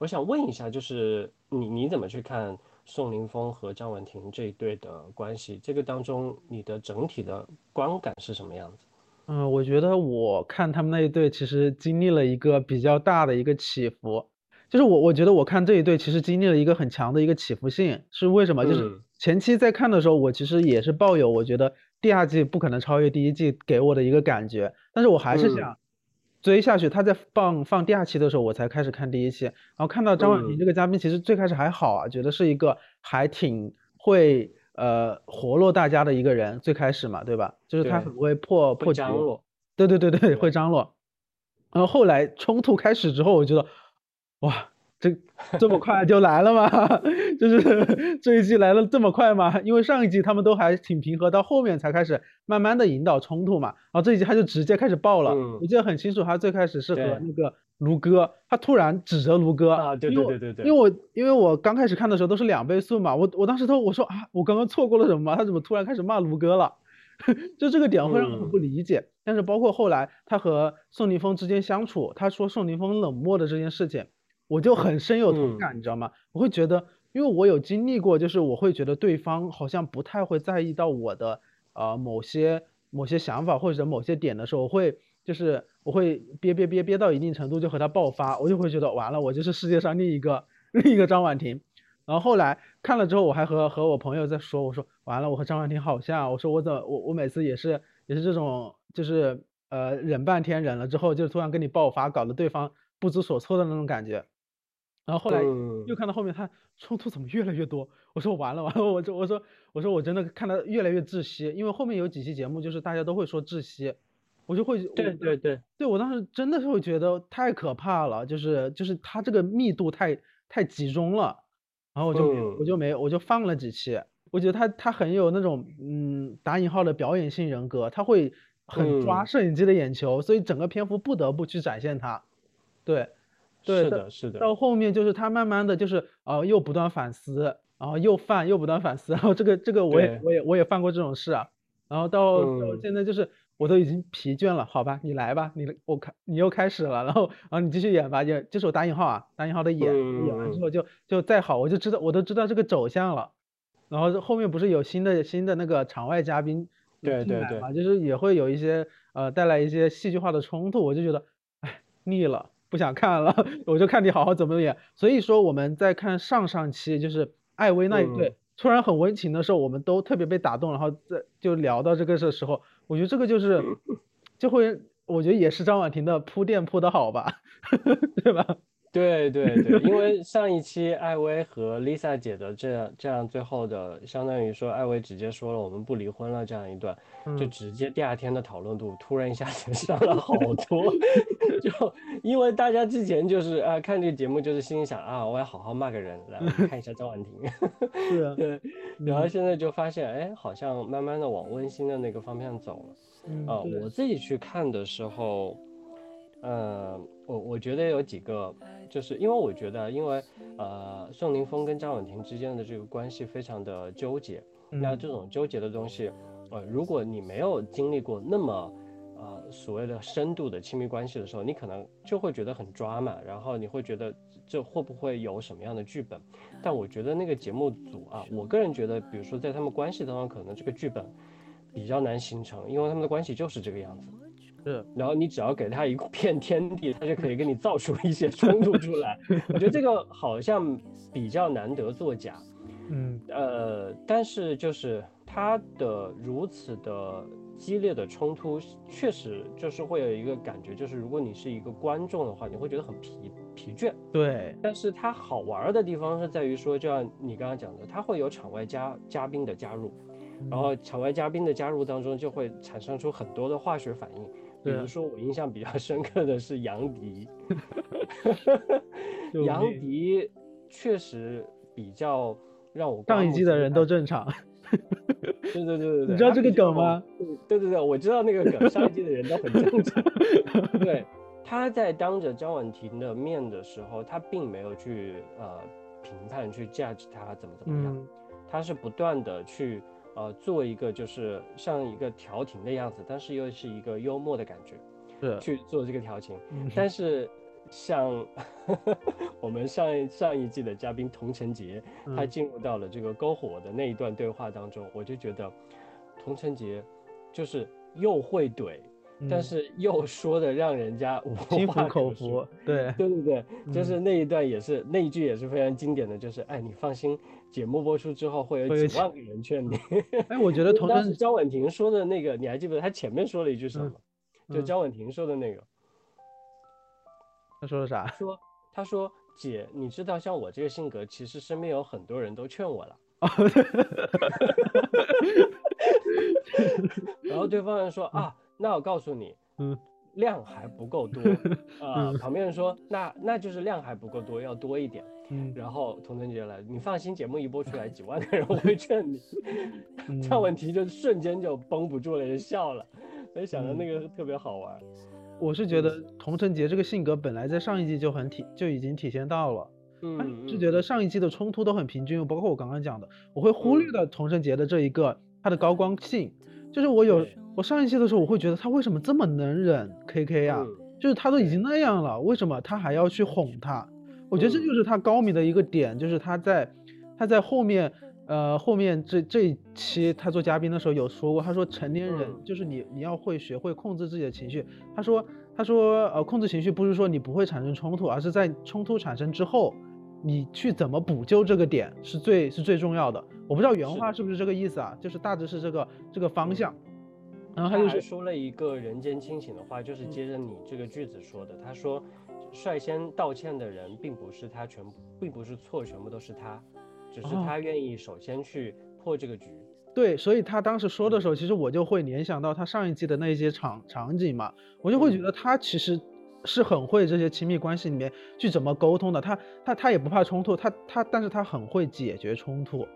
我想问一下，就是你你怎么去看宋宁峰和张婉婷这一对的关系？这个当中你的整体的观感是什么样子？嗯，我觉得我看他们那一对其实经历了一个比较大的一个起伏，就是我我觉得我看这一对其实经历了一个很强的一个起伏性，是为什么？就是嗯前期在看的时候，我其实也是抱有我觉得第二季不可能超越第一季给我的一个感觉，但是我还是嗯想追下去。他在放放第二期的时候，我才开始看第一期，然后看到张婉婷嗯这个嘉宾，其实最开始还好啊，觉得是一个还挺会呃活络大家的一个人，最开始嘛，对吧？就是他很会破破局。张罗，对对对对，对会张罗。然后后来冲突开始之后，我觉得，哇，这这么快就来了吗？<laughs> 就是这一季来了这么快吗？因为上一季他们都还挺平和，到后面才开始慢慢的引导冲突嘛。然后这一季他就直接开始爆了，嗯我记得很清楚，他最开始是和那个卢哥，他突然指责卢哥，啊对对对对对因为我因为我刚开始看的时候都是两倍速嘛，我我当时都我说啊，我刚刚错过了什么吗？他怎么突然开始骂卢哥了？<laughs> 就这个点会让我很嗯不理解。但是包括后来他和宋宁峰之间相处，他说宋宁峰冷漠的这件事情，我就很深有同嗯感，你知道吗？我会觉得，因为我有经历过，就是我会觉得对方好像不太会在意到我的呃某些某些想法或者某些点的时候，我会就是我会憋憋憋憋到一定程度就和他爆发，我就会觉得完了，我就是世界上另一个另一个张婉婷。然后后来看了之后，我还和和我朋友在说，我说完了，我和张婉婷好像，我说我怎么我我每次也是也是这种，就是呃忍半天忍了之后，就突然跟你爆发，搞得对方不知所措的那种感觉。然后后来嗯。又看到后面他冲突怎么越来越多，我说完了完了，我说我说我说我真的看到越来越窒息，因为后面有几期节目就是大家都会说窒息，我就会对对对，对我当时真的是会觉得太可怕了，就是就是他这个密度太太集中了，然后我就我嗯。就没我就放了几期，我觉得他他很有那种嗯打引号的表演性人格，他会很抓嗯。摄影机的眼球，所以整个篇幅不得不去展现他，对对是的，是的，到后面就是他慢慢的就是呃又不断反思，然后又犯又不断反思，然后这个这个我也我也我也犯过这种事啊，然后到到嗯。现在就是我都已经疲倦了，好吧，你来吧，你我开你又开始了，然后然后你继续演吧，演这是我打引号啊，打引号的演，演完之嗯后就就再好，我就知道我都知道这个走向了，然后后面不是有新的新的那个场外嘉宾对对对。就是也会有一些呃带来一些戏剧化的冲突，我就觉得哎腻了，不想看了，<laughs> 我就看你好好怎么演。所以说我们在看上上期就是艾薇那一对嗯突然很温情的时候，我们都特别被打动，然后在就聊到这个的时候，我觉得这个就是 <laughs> 就会，我觉得也是张婉婷的铺垫铺的好吧，<laughs> 对吧？对对对，因 <laughs> 为上一期艾薇和 Lisa 姐的这样这样最后的，相当于说艾薇直接说了我们不离婚了这样一段，就嗯。直接第二天的讨论度突然一下子上了好多，<laughs> 就因为大家之前就是啊看这个节目就是心里想啊我要好好骂个人，来 <laughs> 看一下张婉婷，是啊，对，然后嗯。现在就发现哎好像慢慢的往温馨的那个方向走了。嗯。啊，我自己去看的时候，呃，我我觉得有几个，就是因为我觉得，因为呃，宋宁峰跟张婉婷之间的这个关系非常的纠结，那嗯这种纠结的东西，呃，如果你没有经历过那么呃所谓的深度的亲密关系的时候，你可能就会觉得很抓嘛，然后你会觉得这会不会有什么样的剧本？但我觉得那个节目组啊，我个人觉得，比如说在他们关系当中，可能这个剧本比较难形成，因为他们的关系就是这个样子。是然后你只要给他一片天地，他就可以给你造出一些冲突出来。我觉得这个好像比较难得作假。嗯呃，但是就是他的如此的激烈的冲突，确实就是会有一个感觉，就是如果你是一个观众的话，你会觉得很疲疲倦。对但是它好玩儿的地方是在于说，就像你刚刚讲的，它会有场外嘉嘉宾的加入，然后场外嘉宾的加入当中就会产生出很多的化学反应。比如说，我印象比较深刻的是杨迪，<laughs> 杨迪确实比较让我上一季的人都正常，对对对对对，<laughs> 你知道这个梗吗？对对对，我知道那个梗，上一季的人都很正常。对，他在当着张婉婷的面的时候，他并没有去呃评判去 judge 他怎么怎么样，嗯他是不断的去呃做一个就是像一个调停的样子，但是又是一个幽默的感觉是，去做这个调情。嗯但是像 <laughs> 我们上一上一季的嘉宾童晨杰，他嗯进入到了这个篝火的那一段对话当中，我就觉得童晨杰就是又会怼，但嗯是又说的让人家无心服话可口服说。，对，对对对，就嗯是那一段也是那一句也是非常经典的，就是哎，你放心，节目播出之后会有几万个人劝你。哎，我觉得 <laughs> 童真当时张婉婷说的那个，你还记不记得？她前面说了一句什么？就嗯张婉婷说的那个，他说的啥？说她说姐，你知道像我这个性格，其实身边有很多人都劝我了。<laughs> 然后对方人说啊，那我告诉你，嗯，量还不够多。<laughs> 啊、旁边人说那那就是量还不够多，要多一点。嗯然后童晨杰来，你放心，节目一播出来，几万个人会劝你。嗯这样问题就瞬间就绷不住了，就笑了。所以想嗯着那个特别好玩。我是觉得童晨杰这个性格本来在上一季就很体就已经体现到了，嗯，是觉得上一季的冲突都很平均，包括我刚刚讲的，我会忽略嗯了童晨杰的这一个他的高光性，就是我有我上一期的时候，我会觉得他为什么这么能忍 KK 啊？嗯就是他都已经那样了，为什么他还要去哄他？我觉得这嗯就是他高明的一个点，就是他在他在后面，呃，后面这这一期他做嘉宾的时候有说过，他说成年人嗯就是你你要会学会控制自己的情绪。他说他说呃控制情绪不是说你不会产生冲突，而是在冲突产生之后，你去怎么补救这个点是最是最重要的。我不知道原话是不是这个意思啊，就是大致是这个这个方嗯向。然后他他就说，还说了一个人间清醒的话，就是接着你这个句子说的。他说，率先道歉的人并不是他全部，并不是错全部都是他，只是哦他愿意首先去破这个局。对，所以他当时说的时候，其实我就会联想到他上一季的那些场场景嘛，我就会觉嗯得他其实是很会这些亲密关系里面去怎么沟通的，他他他也不怕冲突，他他但是他很会解决冲突。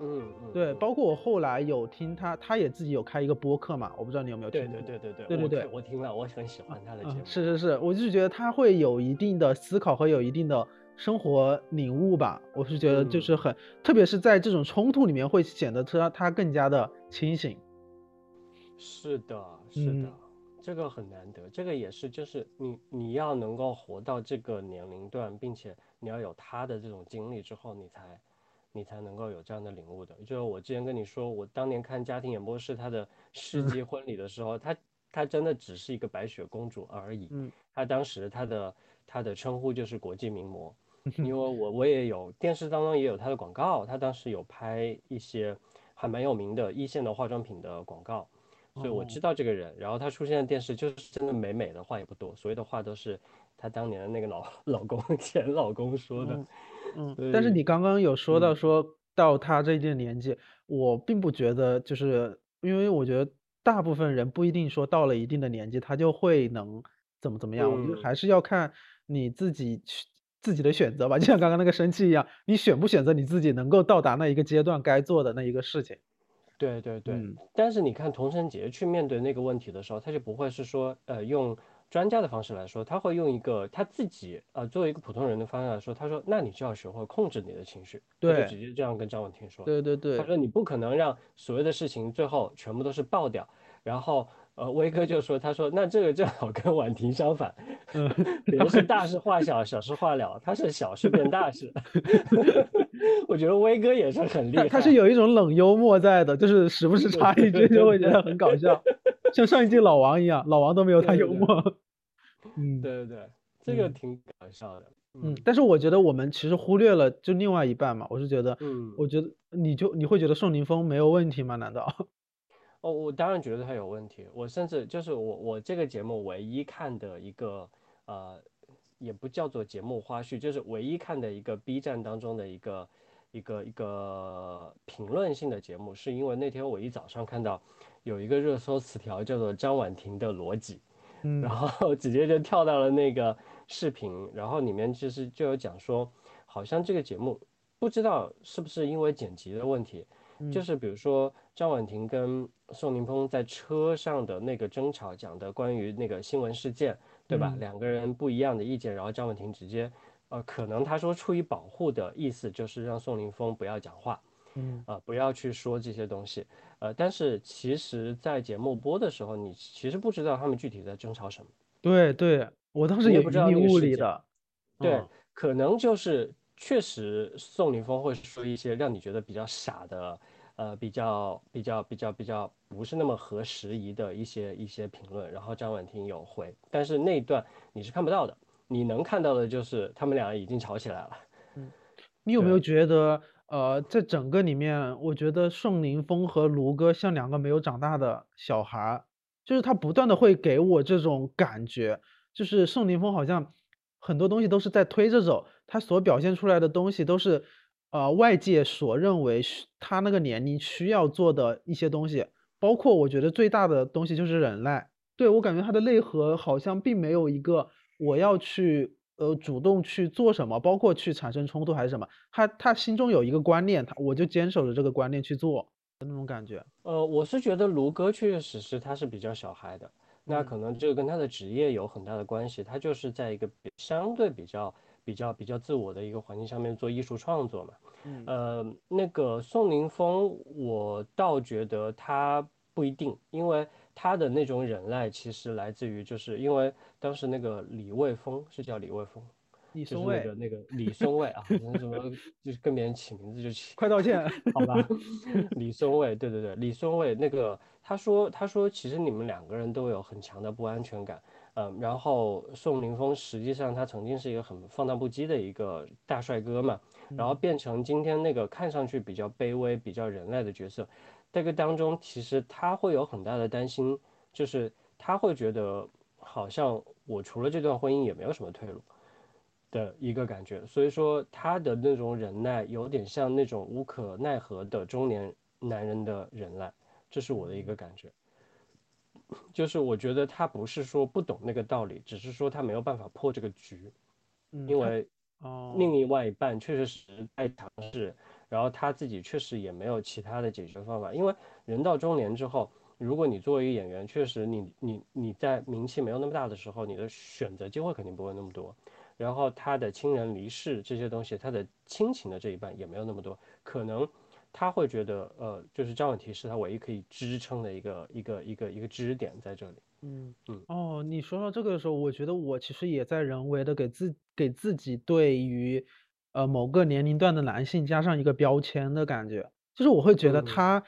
嗯嗯，对，嗯包括我后来有听他，他也自己有开一个播客嘛，我不知道你有没有听对过。对对对对对对对我听我听了，我很喜欢他的节嗯目。，是是是，我就是觉得他会有一定的思考和有一定的生活领悟吧。我是觉得就嗯是很，特别是在这种冲突里面，会显得他他更加的清醒。是的，是的，嗯这个很难得，这个也是，就是你你要能够活到这个年龄段，并且你要有他的这种经历之后，你才你才能够有这样的领悟的。就是我之前跟你说，我当年看家庭演播室他的世纪婚礼的时候，他他真的只是一个白雪公主而已。嗯他当时他的他的称呼就是国际名模，<laughs> 因为我我也有电视当中也有他的广告，他当时有拍一些还蛮有名的一线的化妆品的广告，所以我知道这个人。然后他出现在电视，就是真的美美的话也不多，所有的话都是他当年的那个老 <laughs> 老公前老公说的。嗯，但是你刚刚有说到说到他这一定年纪，我并不觉得，就是因为我觉得大部分人不一定说到了一定的年纪他就会能怎么怎么样，我觉得还是要看你自己去。自己的选择吧，就像刚刚那个生气一样，你选不选择你自己能够到达那一个阶段该做的那一个事情？对对对。但是你看童承杰去面对那个问题的时候，他就不会是说，呃，用专家的方式来说，他会用一个他自己，呃，作为一个普通人的方式来说，他说，那你就要学会控制你的情绪。对。就直接这样跟张婉婷说。对对对。他说你不可能让所有的事情最后全部都是爆掉，然后。呃，威哥就说：“他说那这个正好跟婉婷相反，嗯，别人是大事化小，小事化了，他是小事变大事。<laughs> 我觉得威哥也是很厉害，他是有一种冷幽默在的，就是时不时插一句就会觉得很搞笑，<laughs> 像上一季老王一样，老王都没有他幽默。嗯，对对对，这个挺搞笑的。嗯，但是我觉得我们其实忽略了就另外一半嘛，我是觉得，嗯，我觉得你就你会觉得宋宁峰没有问题吗？难道？”哦，我当然觉得他有问题。我甚至就是我我这个节目唯一看的一个呃，也不叫做节目花絮，就是唯一看的一个 B 站当中的一个一个一个评论性的节目，是因为那天我一早上看到有一个热搜词条叫做张婉婷的逻辑，嗯，然后直接就跳到了那个视频，然后里面其实就有讲说，好像这个节目不知道是不是因为剪辑的问题。就是比如说张婉婷跟宋宁峰在车上的那个争吵，讲的关于那个新闻事件，对吧？两个人不一样的意见，然后张婉婷直接，呃，可能他说出于保护的意思，就是让宋宁峰不要讲话，嗯，呃，不要去说这些东西，呃，但是其实，在节目播的时候，你其实不知道他们具体在争吵什么。对对，我当时也不知道那物理的，对，可能就是。确实，宋凌峰会说一些让你觉得比较傻的，呃，比较比较比较比较不是那么合时宜的一些一些评论。然后张婉婷有回，但是那段你是看不到的，你能看到的就是他们俩已经吵起来了。嗯，你有没有觉得，呃，在整个里面，我觉得宋凌峰和卢哥像两个没有长大的小孩，就是他不断的会给我这种感觉，就是宋凌峰好像。很多东西都是在推着走，他所表现出来的东西都是，呃，外界所认为他那个年龄需要做的一些东西，包括我觉得最大的东西就是忍耐。对我感觉他的内核好像并没有一个我要去呃主动去做什么，包括去产生冲突还是什么，他他心中有一个观念，他我就坚守着这个观念去做的那种感觉。呃，我是觉得卢哥确实是他是比较小孩的。那可能这个跟他的职业有很大的关系，他就是在一个相对比较比较比较自我的一个环境下面做艺术创作嘛。呃，那个宋宁峰，我倒觉得他不一定，因为他的那种忍耐其实来自于，就是因为当时那个李卫峰是叫李卫峰。李松蔚，那个那个李松蔚啊，什么就是跟别人起名字就起，<laughs> 快道歉，<laughs> 好吧？李松蔚，对对对，李松蔚那个他说他说其实你们两个人都有很强的不安全感，嗯，然后宋凌峰实际上他曾经是一个很放荡不羁的一个大帅哥嘛，然后变成今天那个看上去比较卑微、比较忍耐的角色，这个当中其实他会有很大的担心，就是他会觉得好像我除了这段婚姻也没有什么退路。的一个感觉，所以说他的那种忍耐有点像那种无可奈何的中年男人的忍耐，这是我的一个感觉。就是我觉得他不是说不懂那个道理，只是说他没有办法破这个局，因为另外一半确实是在尝试，然后他自己确实也没有其他的解决方法。因为人到中年之后，如果你作为一个演员，确实你你你在名气没有那么大的时候，你的选择机会肯定不会那么多。然后他的亲人离世这些东西，他的亲情的这一半也没有那么多，可能他会觉得，呃，就是张婉婷是他唯一可以支撑的一个一个一个一个知识点在这里。嗯嗯。哦，你说到这个的时候，我觉得我其实也在人为的给自给自己对于呃某个年龄段的男性加上一个标签的感觉，就是我会觉得他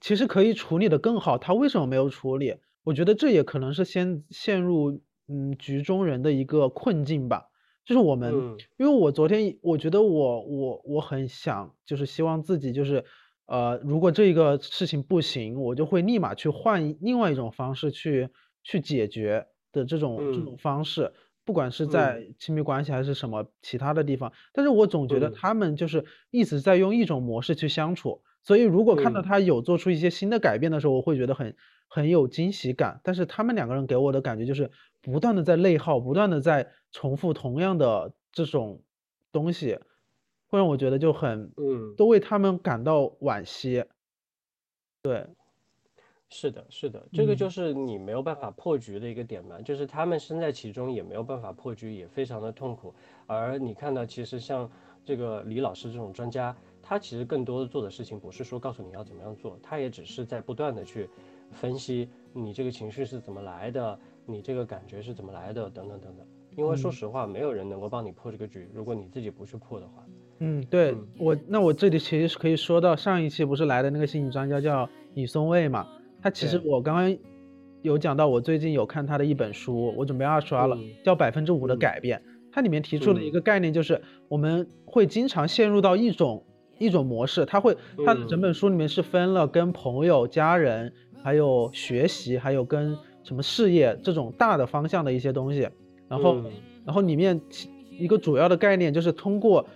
其实可以处理的更好，他为什么没有处理？我觉得这也可能是先陷入。嗯，局中人的一个困境吧，就是我们，因为我昨天我觉得我我我很想，就是希望自己就是呃，如果这个事情不行，我就会立马去换另外一种方式去去解决的这种这种方式，不管是在亲密关系还是什么其他的地方。但是我总觉得他们就是一直在用一种模式去相处，所以如果看到他有做出一些新的改变的时候，我会觉得很很有惊喜感。但是他们两个人给我的感觉就是不断的在内耗，不断的在重复同样的这种东西。会让我觉得就很，嗯，都为他们感到惋惜。对，是的，是的，这个就是你没有办法破局的一个点嘛，就是他们身在其中也没有办法破局，也非常的痛苦。而你看到，其实像这个李老师这种专家，他其实更多的做的事情不是说告诉你要怎么样做，他也只是在不断的去分析你这个情绪是怎么来的，你这个感觉是怎么来的，等等等等。因为说实话，没有人能够帮你破这个局，如果你自己不去破的话。嗯，对我，那我这里其实是可以说到上一期不是来的那个心理专家叫李松蔚嘛？他其实我刚刚有讲到，我最近有看他的一本书，我准备二刷了，叫《百分之五的改变》。它里面提出的一个概念就是，我们会经常陷入到一种一种模式，他会他的整本书里面是分了跟朋友、家人，还有学习，还有跟什么事业这种大的方向的一些东西。然后，然后里面一个主要的概念就是通过。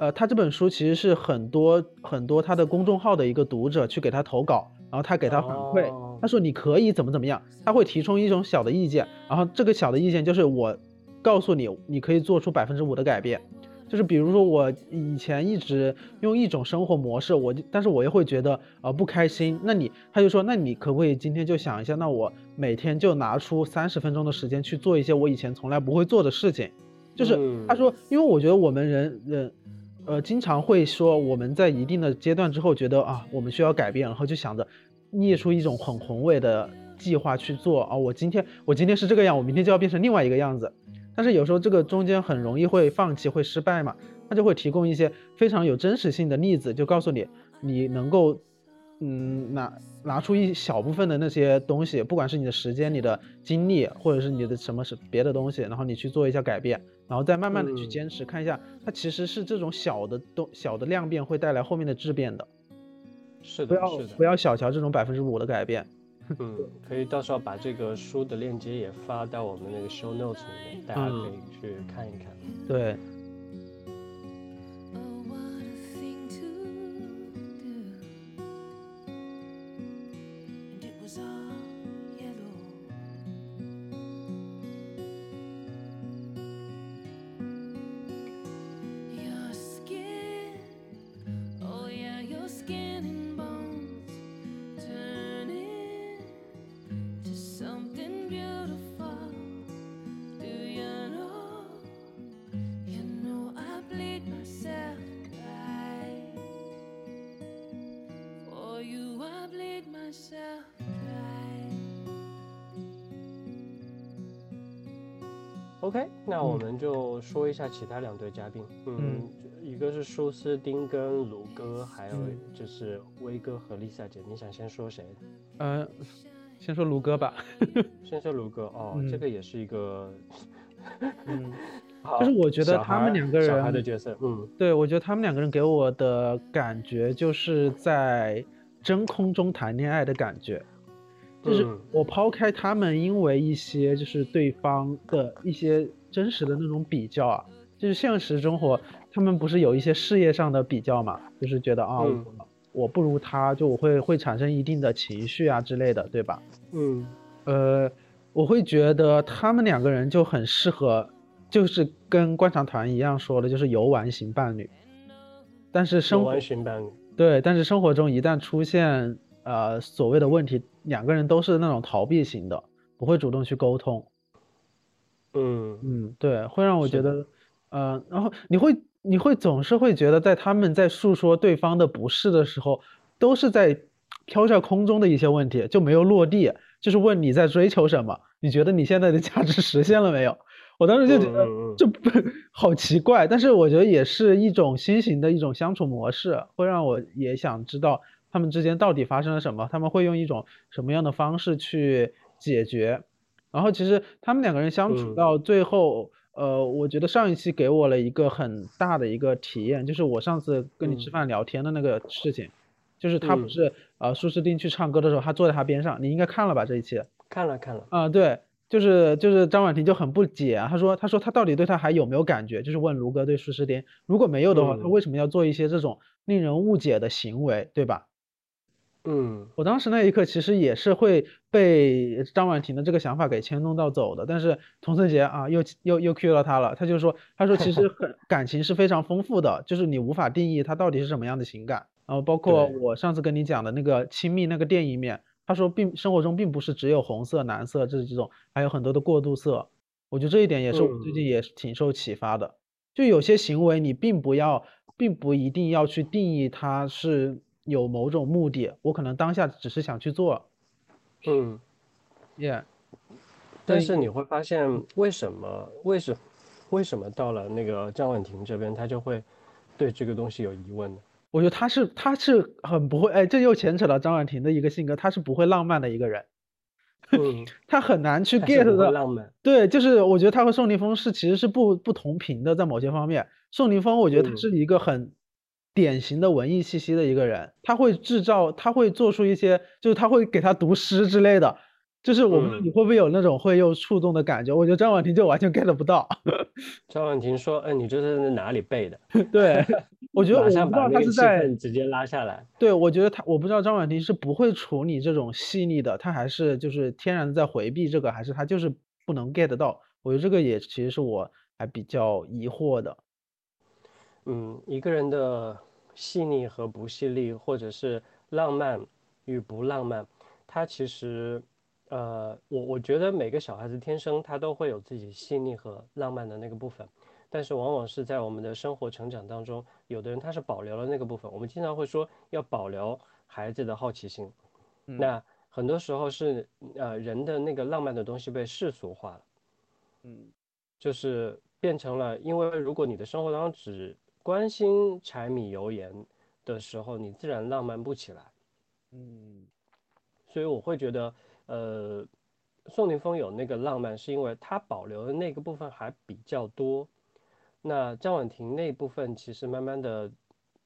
呃，他这本书其实是很多很多他的公众号的一个读者去给他投稿，然后他给他反馈，他说你可以怎么怎么样，他会提出一种小的意见，然后这个小的意见就是我告诉你，你可以做出百分之五的改变，就是比如说我以前一直用一种生活模式，我就但是我又会觉得呃不开心，那你他就说那你可不可以今天就想一下，那我每天就拿出三十分钟的时间去做一些我以前从来不会做的事情，就是他说，因为我觉得我们人人。呃，经常会说我们在一定的阶段之后，觉得啊，我们需要改变，然后就想着列出一种很宏伟的计划去做啊。我今天我今天是这个样，我明天就要变成另外一个样子。但是有时候这个中间很容易会放弃，会失败嘛。他就会提供一些非常有真实性的例子，就告诉你，你能够嗯拿拿出一小部分的那些东西，不管是你的时间、你的精力，或者是你的什么是别的东西，然后你去做一下改变。然后再慢慢的去坚持，看一下它其实是这种小的东小的量变会带来后面的质变的，是的，不要不要小瞧这种百分之五的改变。嗯，<laughs> 可以到时候把这个书的链接也发到我们那个 show notes 里面，大家可以去看一看。对。OK，那我们就说一下其他两对嘉宾。嗯，一个是舒斯丁跟卢哥，还有就是威哥和丽萨姐。你想先说谁？<laughs> 嗯，先说卢哥吧。先说卢哥哦，这个也是一个，<laughs> 嗯，就是我觉得他们两个人小孩的角色，嗯，对我觉得他们两个人给我的感觉就是在真空中谈恋爱的感觉。就是我抛开他们，因为一些就是对方的一些真实的那种比较啊，就是现实生活，他们不是有一些事业上的比较嘛？就是觉得啊，我不如他，就我会会产生一定的情绪啊之类的，对吧？嗯，呃，我会觉得他们两个人就很适合，就是跟观察团一样说的，就是游玩型伴侣。但是生活型伴侣对，但是生活中一旦出现。呃，所谓的问题，两个人都是那种逃避型的，不会主动去沟通。嗯嗯，对，会让我觉得，呃，然后你会你会总是会觉得，在他们在诉说对方的不是的时候，都是在飘在空中的一些问题，就没有落地，就是问你在追求什么，你觉得你现在的价值实现了没有？我当时就觉得这 <laughs> 好奇怪，但是我觉得也是一种新型的一种相处模式，会让我也想知道。他们之间到底发生了什么？他们会用一种什么样的方式去解决？然后其实他们两个人相处到最后，呃，我觉得上一期给我了一个很大的一个体验，就是我上次跟你吃饭聊天的那个事情，就是他不嗯是呃舒适定去唱歌的时候，他坐在他边上，你应该看了吧这一期？看了看了，啊、对，就是就是张婉婷就很不解啊，她说她说她到底对他还有没有感觉？就是问卢哥对苏诗丁，如果没有的话，他嗯为什么要做一些这种令人误解的行为，对吧？嗯我当时那一刻其实也是会被张婉婷的这个想法给牵动到走的，但是童森杰啊又又又 cue 到他了，他就说他说其实很感情是非常丰富的，就是你无法定义它到底是什么样的情感。然后包括我上次跟你讲的那个亲密那个电影面，他说并生活中并不是只有红色、蓝色这几种，还有很多的过渡色。我觉得这一点也是我最近嗯也是挺受启发的。就有些行为你并不要，并不一定要去定义它是有某种目的，我可能当下只是想去做嗯。，yeah，但是你会发现，为什么为什为什么到了那个张婉婷这边，他就会对这个东西有疑问呢？我觉得他是他是很不会，哎，这又牵扯到张婉婷的一个性格，他是不会浪漫的一个人，嗯，<laughs> 他很难去 get 到，浪漫。对，就是我觉得他和宋宁峰是其实是不不同频的，在某些方面，宋宁峰我觉得他嗯。是一个很典型的文艺气息的一个人，他会制造，他会做出一些，就是他会给他读诗之类的，就是我不知道嗯你会不会有那种会又触动的感觉，我觉得张婉婷就完全 get 不到，<laughs> 张婉婷说：“哎，你这是哪里背的？”对，我觉得我马不知道他是在。直接拉下来。对，我觉得他，我不知道张婉婷是不会处理这种细腻的，他还是就是天然的在回避这个，还是他就是不能 get 到？我觉得这个也其实是我还比较疑惑的。嗯，一个人的细腻和不细腻，或者是浪漫与不浪漫，他其实，呃，我我觉得每个小孩子天生他都会有自己细腻和浪漫的那个部分，但是往往是在我们的生活成长当中，有的人他是保留了那个部分。我们经常会说要保留孩子的好奇心，嗯那很多时候是呃人的那个浪漫的东西被世俗化了。嗯就是变成了，因为如果你的生活当中只关心柴米油盐的时候，你自然浪漫不起来。嗯所以我会觉得，呃，宋宁峰有那个浪漫，是因为他保留的那个部分还比较多。那张婉婷那部分其实慢慢的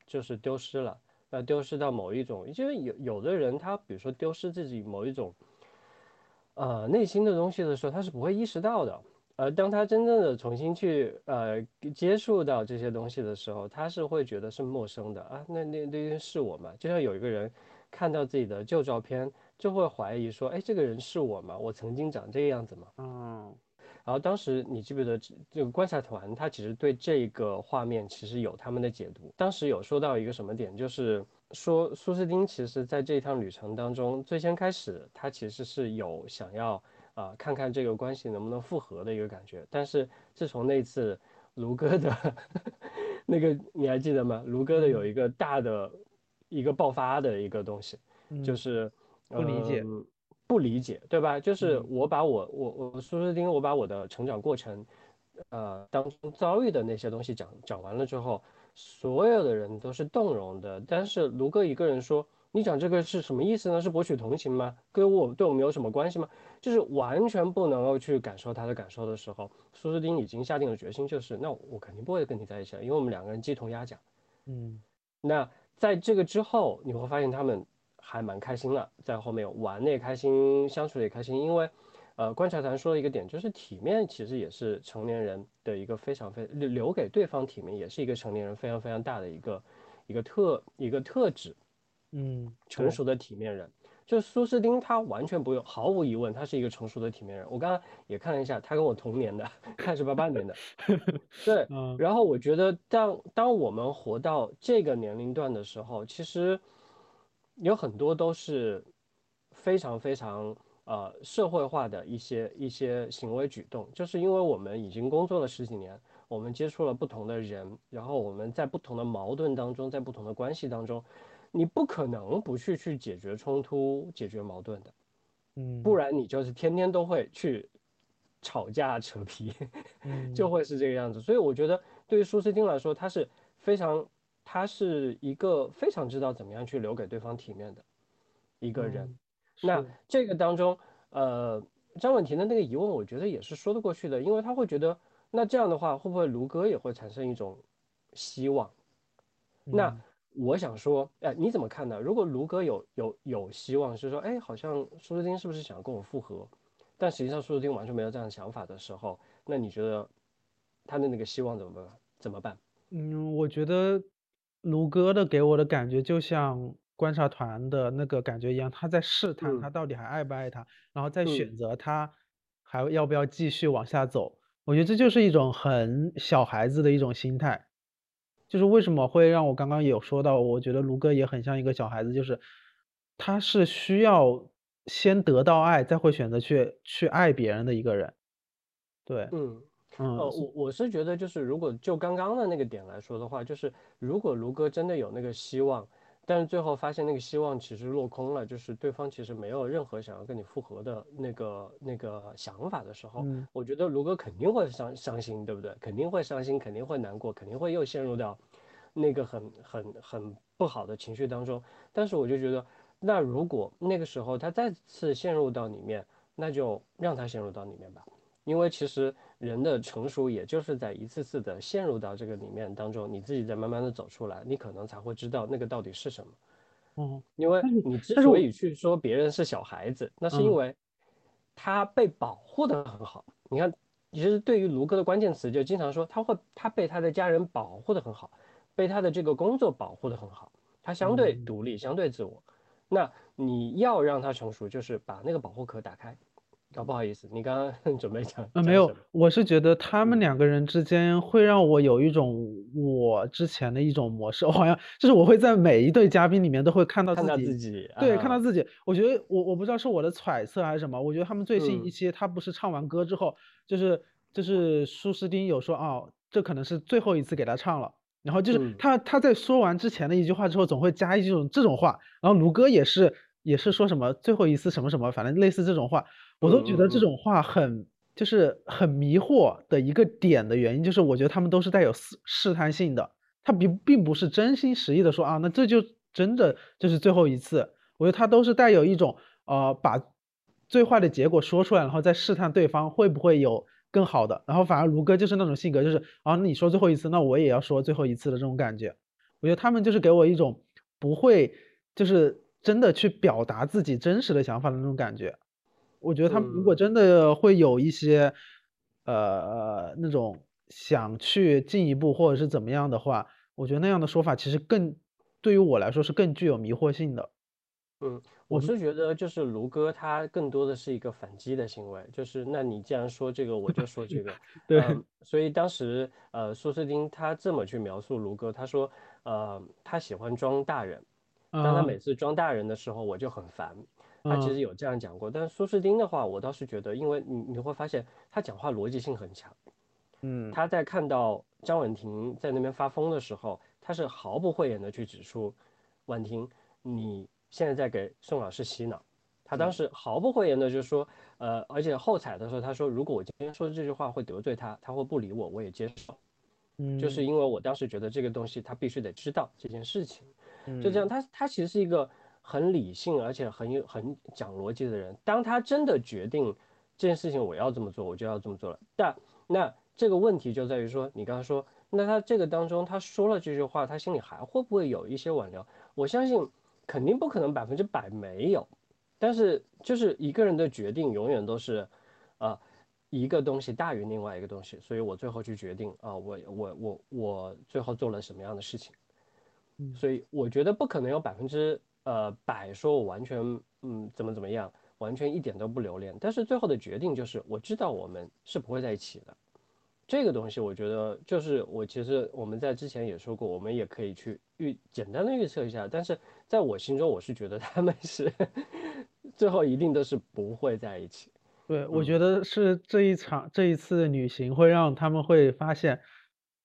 就是丢失了，那丢失到某一种，因为有有的人他比如说丢失自己某一种，呃内心的东西的时候，他是不会意识到的。而当他真正的重新去呃接触到这些东西的时候，他是会觉得是陌生的啊，那那那是我吗？就像有一个人看到自己的旧照片，就会怀疑说，哎，这个人是我吗？我曾经长这个样子吗？嗯然后当时你记不记得这这个观察团，他其实对这个画面其实有他们的解读。当时有说到一个什么点，就是说苏斯丁其实在这一趟旅程当中，最先开始他其实是有想要啊、看看这个关系能不能复合的一个感觉，但是自从那次卢哥的 <laughs> 那个你还记得吗？卢哥的有一个大的一个爆发的一个东西，就嗯是不理解嗯不理解，对吧？就是嗯我把我我我苏斯丁，我把我的成长过程，呃，当中遭遇的那些东西讲讲完了之后，所有的人都是动容的，但是卢哥一个人说，你讲这个是什么意思呢？是博取同情吗？跟我对我们有什么关系吗？就是完全不能够去感受他的感受的时候，苏斯丁已经下定了决心，就是那我肯定不会跟你在一起了，因为我们两个人鸡同鸭讲。嗯那在这个之后，你会发现他们还蛮开心的，在后面玩的也开心，相处的也开心。因为，呃，观察团说了一个点，就是体面其实也是成年人的一个非常非留留给对方体面，也是一个成年人非常非常大的一个一个特一个特质，嗯，成熟的体面人。就是苏斯丁，他完全不用，毫无疑问，他是一个成熟的体面人。我刚刚也看了一下，他跟我同年的，他是八八年的，对，<laughs> 嗯然后我觉得当当我们活到这个年龄段的时候，其实有很多都是非常非常呃社会化的一些一些行为举动，就是因为我们已经工作了十几年，我们接触了不同的人，然后我们在不同的矛盾当中，在不同的关系当中，你不可能不去去解决冲突、解决矛盾的。嗯，不然你就是天天都会去吵架扯皮，<laughs> 就嗯会是这个样子。所以我觉得对于舒斯汀来说，他是非常，他是一个非常知道怎么样去留给对方体面的一个人。嗯那这个当中，呃，张婉婷的那个疑问，我觉得也是说得过去的，因为他会觉得，那这样的话，会不会卢哥也会产生一种希望？那嗯我想说，哎，你怎么看呢？如果卢哥有有有希望是说，哎，好像苏斯丁是不是想跟我复合？但实际上苏斯丁完全没有这样的想法的时候，那你觉得他的那个希望怎么办？怎么办？嗯，我觉得卢哥的给我的感觉就像观察团的那个感觉一样，他在试探他到底还爱不爱他，然后再选择他还要不要继续往下走。我觉得这就是一种很小孩子的一种心态。就是为什么会让我刚刚有说到，我觉得卢哥也很像一个小孩子，就是他是需要先得到爱，再会选择去去爱别人的一个人。对，嗯嗯，呃，我我是觉得，就是如果就刚刚的那个点来说的话，就是如果卢哥真的有那个希望，但是最后发现那个希望其实落空了，就是对方其实没有任何想要跟你复合的那个那个想法的时候，嗯我觉得卢哥肯定会伤伤心，对不对？肯定会伤心，肯定会难过，肯定会又陷入到那个很很很不好的情绪当中。但是我就觉得，那如果那个时候他再次陷入到里面，那就让他陷入到里面吧。因为其实人的成熟，也就是在一次次的陷入到这个里面当中，你自己在慢慢的走出来，你可能才会知道那个到底是什么。嗯，因为你之所以去说别人是小孩子，那是因嗯为他被保护的很好。你看，其实对于卢哥的关键词就经常说他会他被他的家人保护的很好，被他的这个工作保护的很好，他相对嗯独立，相对自我。那你要让他成熟，就是把那个保护壳打开。啊，不好意思，你刚刚 <laughs> 准备讲啊，没有我是觉得他们？嗯。两个人之间会让我有一种我之前的一种模式，<laughs> 我好像就是我会在每一对嘉宾里面都会看到看到自己对，看到啊。自己，我觉得我我不知道是我的揣测还是什么，我觉得他们最新一嗯。期他不是唱完歌之后，就是就是舒斯丁有说啊，这可能是最后一次给他唱了，然后就是嗯。他他在说完之前的一句话之后，总会加一种这种话，然后卢哥也是也是说什么最后一次什么什么，反正类似这种话，我都觉得这种话很就是很迷惑的一个点的原因，就是我觉得他们都是带有试试探性的。他并并不是真心实意的说啊，那这就真的就是最后一次。我觉得他都是带有一种呃，把最坏的结果说出来，然后再试探对方会不会有更好的。然后反而卢哥就是那种性格，就是啊，那你说最后一次，那我也要说最后一次的这种感觉。我觉得他们就是给我一种不会就是真的去表达自己真实的想法的那种感觉。我觉得他们如果嗯真的会有一些呃那种想去进一步或者是怎么样的话，我觉得那样的说法其实更对于我来说是更具有迷惑性的。嗯，我是觉得就是卢哥他更多的是一个反击的行为，就是那你既然说这个，我就说这个。<laughs> 对嗯，所以当时呃苏斯丁他这么去描述卢哥，他说呃他喜欢装大人，当他嗯每次装大人的时候，我就很烦。他其嗯实有这样讲过，但是苏士丁的话，我倒是觉得，因为你你会发现他讲话逻辑性很强。嗯他在看到张婉婷在那边发疯的时候，他是毫不讳言的去指出，婉婷，你现在在给宋老师洗脑。他当时毫不讳言的就说，呃，而且后采的时候，他说，如果我今天说的这句话会得罪他，他会不理我，我也接受。嗯，就是因为我当时觉得这个东西他必须得知道这件事情。就这样，嗯他他其实是一个很理性而且很有很讲逻辑的人。当他真的决定这件事情我要这么做，我就要这么做了。但那这个问题就在于说，你刚刚说，那他这个当中他说了这句话，他心里还会不会有一些挽留？我相信肯定不可能百分之百没有，但是就是一个人的决定永远都是，啊、一个东西大于另外一个东西，所以我最后去决定啊、我我我我最后做了什么样的事情。嗯所以我觉得不可能有百分之呃摆说我完全嗯怎么怎么样，完全一点都不留恋。但是最后的决定就是我知道我们是不会在一起的。这个东西我觉得就是我其实我们在之前也说过，我们也可以去预简单的预测一下。但是在我心中，我是觉得他们是最后一定都是不会在一起。对，我嗯觉得是这一场这一次的旅行会让他们会发现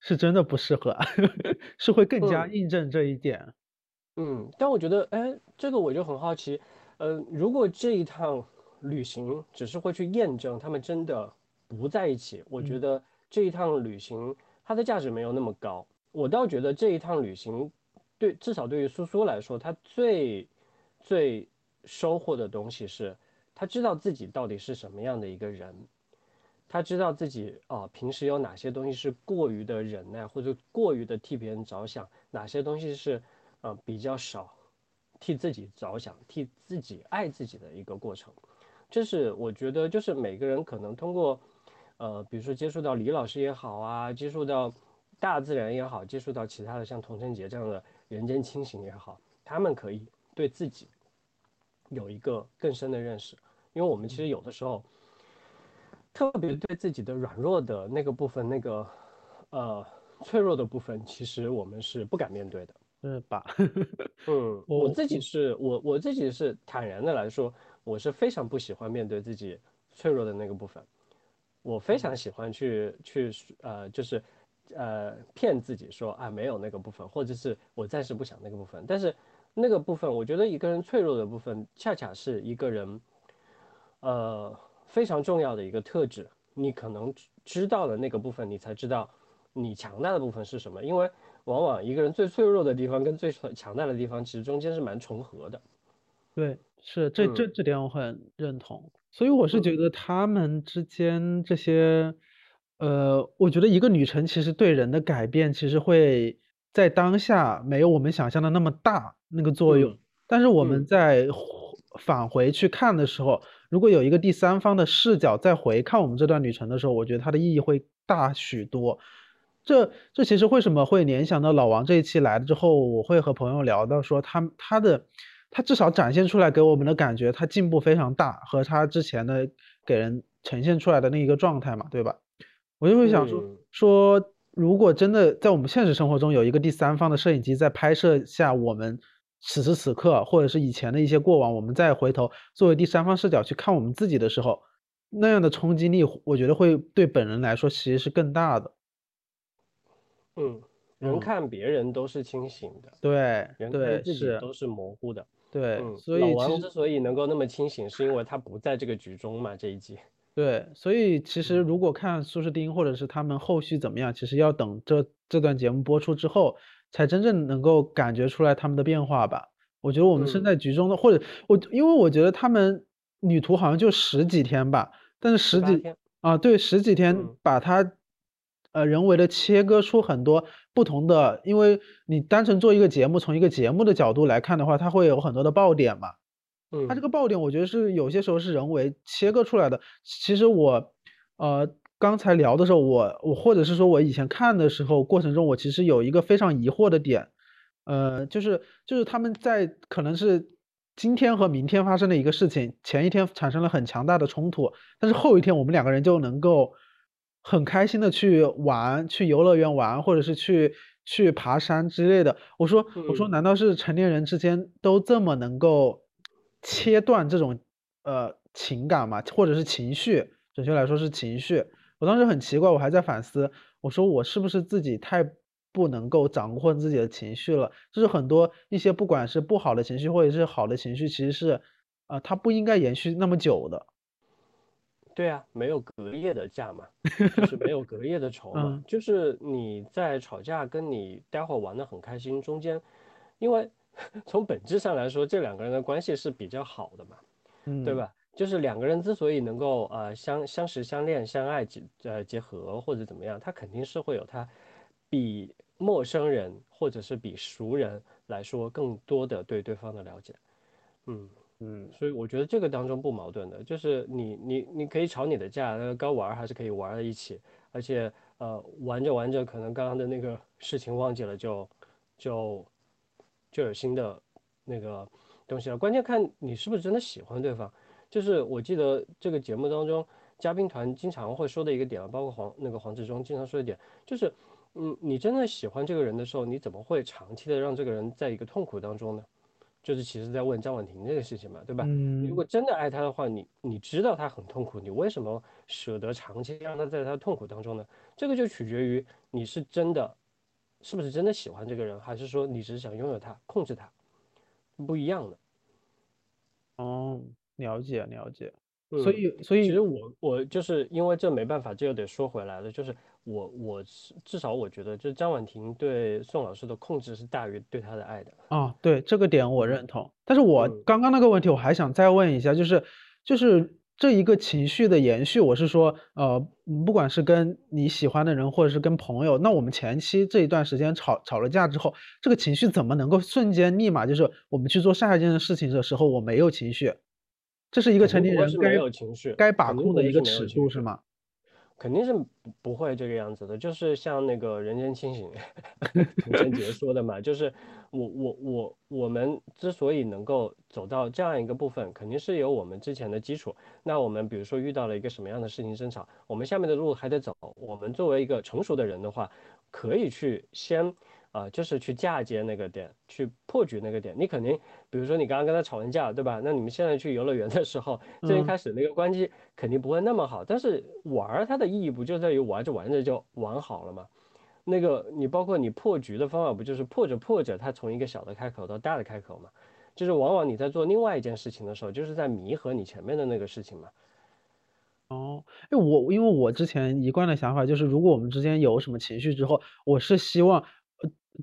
是真的不适合，<laughs> 是会更加嗯印证这一点。嗯，但我觉得，哎，这个我就很好奇，呃，如果这一趟旅行只是会去验证他们真的不在一起，我觉嗯得这一趟旅行它的价值没有那么高。我倒觉得这一趟旅行对，至少对于苏苏来说，他最最收获的东西是，他知道自己到底是什么样的一个人，他知道自己啊、平时有哪些东西是过于的忍耐，或者过于的替别人着想，哪些东西是啊比较少替自己着想、替自己爱自己的一个过程。这是我觉得，就是每个人可能通过，呃，比如说接触到李老师也好啊，接触到大自然也好，接触到其他的像童承杰这样的人间清醒也好，他们可以对自己有一个更深的认识。因为我们其实有的时候，特别对自己的软弱的那个部分，那个呃脆弱的部分，其实我们是不敢面对的，是吧？嗯，<laughs> 我自己是我我自己是坦然的来说。我是非常不喜欢面对自己脆弱的那个部分，我非常喜欢去去呃，就是呃骗自己说啊没有那个部分，或者是我暂时不想那个部分。但是那个部分，我觉得一个人脆弱的部分，恰恰是一个人呃非常重要的一个特质。你可能知道了那个部分，你才知道你强大的部分是什么。因为往往一个人最脆弱的地方跟最强大的地方，其实中间是蛮重合的。对。是这这这点我很认同，所以我是觉得他们之间这些，呃，我觉得一个旅程其实对人的改变，其实会在当下没有我们想象的那么大那个作用，但是我们在返回去看的时候，如果有一个第三方的视角再回看我们这段旅程的时候，我觉得它的意义会大许多。这这其实为什么会联想到老王这一期来了之后，我会和朋友聊到说他他的。他至少展现出来给我们的感觉，他进步非常大，和他之前的给人呈现出来的那一个状态嘛，对吧？我就会想说，说如果真的在我们现实生活中有一个第三方的摄影机在拍摄下我们此时此刻，或者是以前的一些过往，我们再回头作为第三方视角去看我们自己的时候，那样的冲击力，我觉得会对本人来说其实是更大的。嗯，人看别人都是清醒的，对，人看自己都是模糊的。对，所以老王之所以能够那么清醒，是因为他不在这个局中嘛。这一集，对，所以其实如果看苏诗丁或者是他们后续怎么样，其实要等这这段节目播出之后，才真正能够感觉出来他们的变化吧。我觉得我们身在局中的，或者我因为我觉得他们旅途好像就十几天吧，但是十几啊，对，十几天把它。呃，人为的切割出很多不同的，因为你单纯做一个节目，从一个节目的角度来看的话，它会有很多的爆点嘛。嗯，它这个爆点，我觉得是有些时候是人为切割出来的。其实我，呃，刚才聊的时候，我我或者是说我以前看的时候过程中，我其实有一个非常疑惑的点，呃，就是就是他们在可能是今天和明天发生的一个事情，前一天产生了很强大的冲突，但是后一天我们两个人就能够。很开心的去玩，去游乐园玩，或者是去去爬山之类的。我说，我说，难道是成年人之间都这么能够切断这种呃情感吗？或者是情绪？准确来说是情绪。我当时很奇怪，我还在反思，我说我是不是自己太不能够掌控自己的情绪了？就是很多一些不管是不好的情绪，或者是好的情绪，其实是啊，它不应该延续那么久的。对啊，没有隔夜的架嘛，<laughs> 就是没有隔夜的 <laughs> 仇嘛。就是你在吵架，跟你待会玩的很开心，中间，因为 <laughs> 从本质上来说，这两个人的关系是比较好的嘛，对吧？就是两个人之所以能够呃相相识、相恋、相爱结呃结合或者怎么样，他肯定是会有他比陌生人或者是比熟人来说更多的对对方的了解，嗯。嗯，所以我觉得这个当中不矛盾的，就是你你你可以吵你的架，那该玩还是可以玩在一起，而且呃玩着玩着，可能刚刚的那个事情忘记了，就就就有新的那个东西了。关键看你是不是真的喜欢对方。就是我记得这个节目当中，嘉宾团经常会说的一个点，包括黄那个黄志忠经常说的点，就是嗯，你真的喜欢这个人的时候，你怎么会长期的让这个人在一个痛苦当中呢？就是其实在问张婉婷这个事情嘛，对吧？如果真的爱他的话，你你知道他很痛苦，你为什么舍得长期让他在他痛苦当中呢？这个就取决于你是真的，是不是真的喜欢这个人，还是说你只是想拥有他、控制他，不一样的。哦，了解了解。所以所以其实我我就是因为这没办法，这又得说回来了，就是。我我是至少我觉得，就张婉婷对宋老师的控制是大于对他的爱的啊。对这个点我认同，但是我刚刚那个问题我还想再问一下，就是就是这一个情绪的延续，我是说，呃，不管是跟你喜欢的人，或者是跟朋友，那我们前期这一段时间吵吵了架之后，这个情绪怎么能够瞬间立马就是我们去做下一件事情的时候，我没有情绪，这是一个成年人该有情绪该把控的一个尺度，是吗？肯定是不会这个样子的，就是像那个人间清醒，<laughs> 陈建杰说的嘛，就是我我我我们之所以能够走到这样一个部分，肯定是有我们之前的基础。那我们比如说遇到了一个什么样的事情争吵，我们下面的路还得走。我们作为一个成熟的人的话，可以去先。啊，就是去嫁接那个点，去破局那个点。你肯定，比如说你刚刚跟他吵完架，对吧？那你们现在去游乐园的时候，最一开始那个关系肯定不会那么好。但是玩它的意义不就在于玩着玩着就玩好了吗？那个你包括你破局的方法，不就是破着破着，它从一个小的开口到大的开口吗？就是往往你在做另外一件事情的时候，就是在弥合你前面的那个事情嘛。哦，哎，我因为我之前一贯的想法就是，如果我们之间有什么情绪之后，我是希望。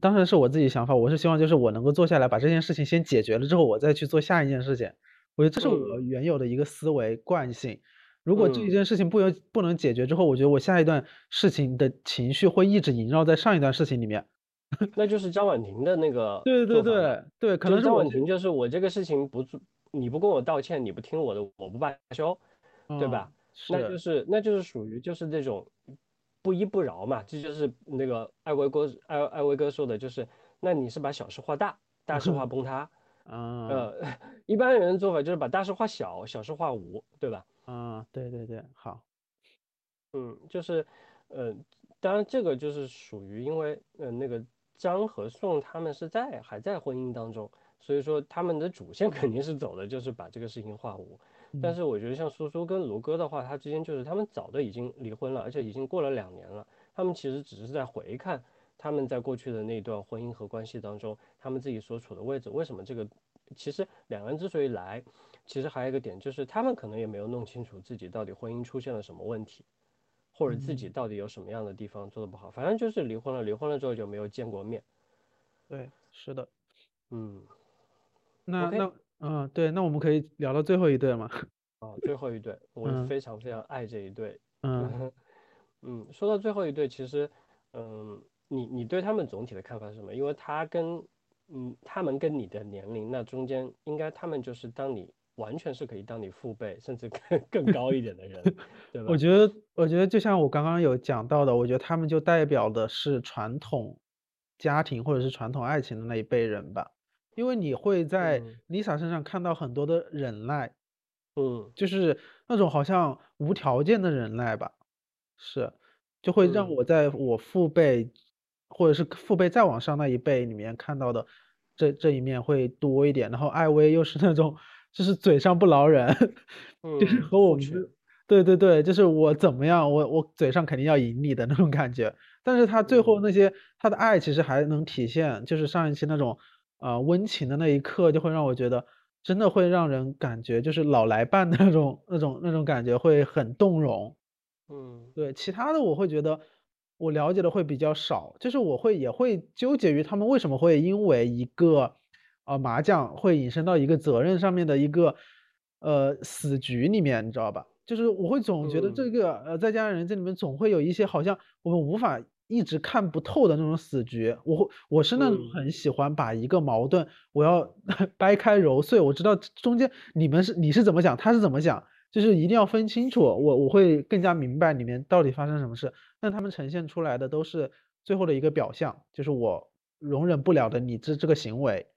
当然是我自己想法，我是希望就是我能够坐下来把这件事情先解决了之后，我再去做下一件事情。我觉得这是我原有的一个思维惯性。如果这一件事情不有不能解决之后，我觉得我下一段事情的情绪会一直萦绕在上一段事情里面。<laughs> 那就是张婉婷的那个。对对对对，可能张婉婷就是我这个事情不做，你不跟我道歉，你不听我的，我不罢休，对吧？那就是那就是属于就是这种。不依不饶嘛，这就是那个艾维哥艾艾维哥说的，就是那你是把小事化大，大事化崩塌，<laughs> 啊，呃，<laughs> 一般人的做法就是把大事化小，小事化无，对吧？啊，对对对，好，嗯，就是，呃，当然这个就是属于因为，呃，那个张和宋他们是在还在婚姻当中，所以说他们的主线 <laughs> 肯定是走的就是把这个事情化无。但是我觉得像苏苏跟卢哥的话，他之间就是他们早都已经离婚了，而且已经过了两年了。他们其实只是在回看他们在过去的那段婚姻和关系当中，他们自己所处的位置。为什么这个？其实两个人之所以来，其实还有一个点就是他们可能也没有弄清楚自己到底婚姻出现了什么问题，或者自己到底有什么样的地方做的不好。反正就是离婚了，离婚了之后就没有见过面。对，是的，嗯，那那。嗯，对，那我们可以聊到最后一对吗？<laughs> 哦，最后一对，我非常非常爱这一对。<laughs> 嗯嗯，说到最后一对，其实，嗯，你你对他们总体的看法是什么？因为他跟，嗯，他们跟你的年龄，那中间应该他们就是当你完全是可以当你父辈，甚至更更高一点的人，<laughs> 对吧？我觉得，我觉得就像我刚刚有讲到的，我觉得他们就代表的是传统家庭或者是传统爱情的那一辈人吧。因为你会在 Lisa 身上看到很多的忍耐，嗯，就是那种好像无条件的忍耐吧，是，就会让我在我父辈或者是父辈再往上那一辈里面看到的这这一面会多一点。然后艾薇又是那种就是嘴上不饶人，就是和我们，对对对，就是我怎么样，我我嘴上肯定要赢你的那种感觉。但是他最后那些他的爱其实还能体现，就是上一期那种。啊，温情的那一刻就会让我觉得，真的会让人感觉就是老来伴的那种、那种、那种感觉会很动容。嗯，对，其他的我会觉得我了解的会比较少，就是我会也会纠结于他们为什么会因为一个呃麻将会引申到一个责任上面的一个呃死局里面，你知道吧？就是我会总觉得这个呃在家人这里面总会有一些好像我们无法。一直看不透的那种死局，我我是那种很喜欢把一个矛盾，我要 <laughs> 掰开揉碎，我知道中间你们是你是怎么想，他是怎么想，就是一定要分清楚，我我会更加明白里面到底发生什么事。但他们呈现出来的都是最后的一个表象，就是我容忍不了的你这这个行为，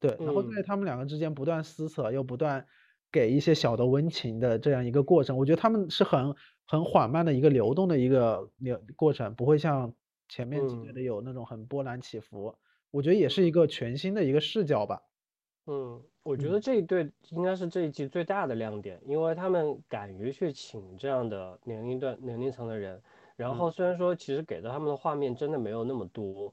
对，然后在他们两个之间不断撕扯，又不断给一些小的温情的这样一个过程，我觉得他们是很。很缓慢的一个流动的一个流过程，不会像前面几年的有那种很波澜起伏。我觉得也是一个全新的一个视角吧。嗯，我觉得这一对应该是这一季最大的亮点，因为他们敢于去请这样的年龄段、年龄层的人。然后虽然说其实给到他们的画面真的没有那么多，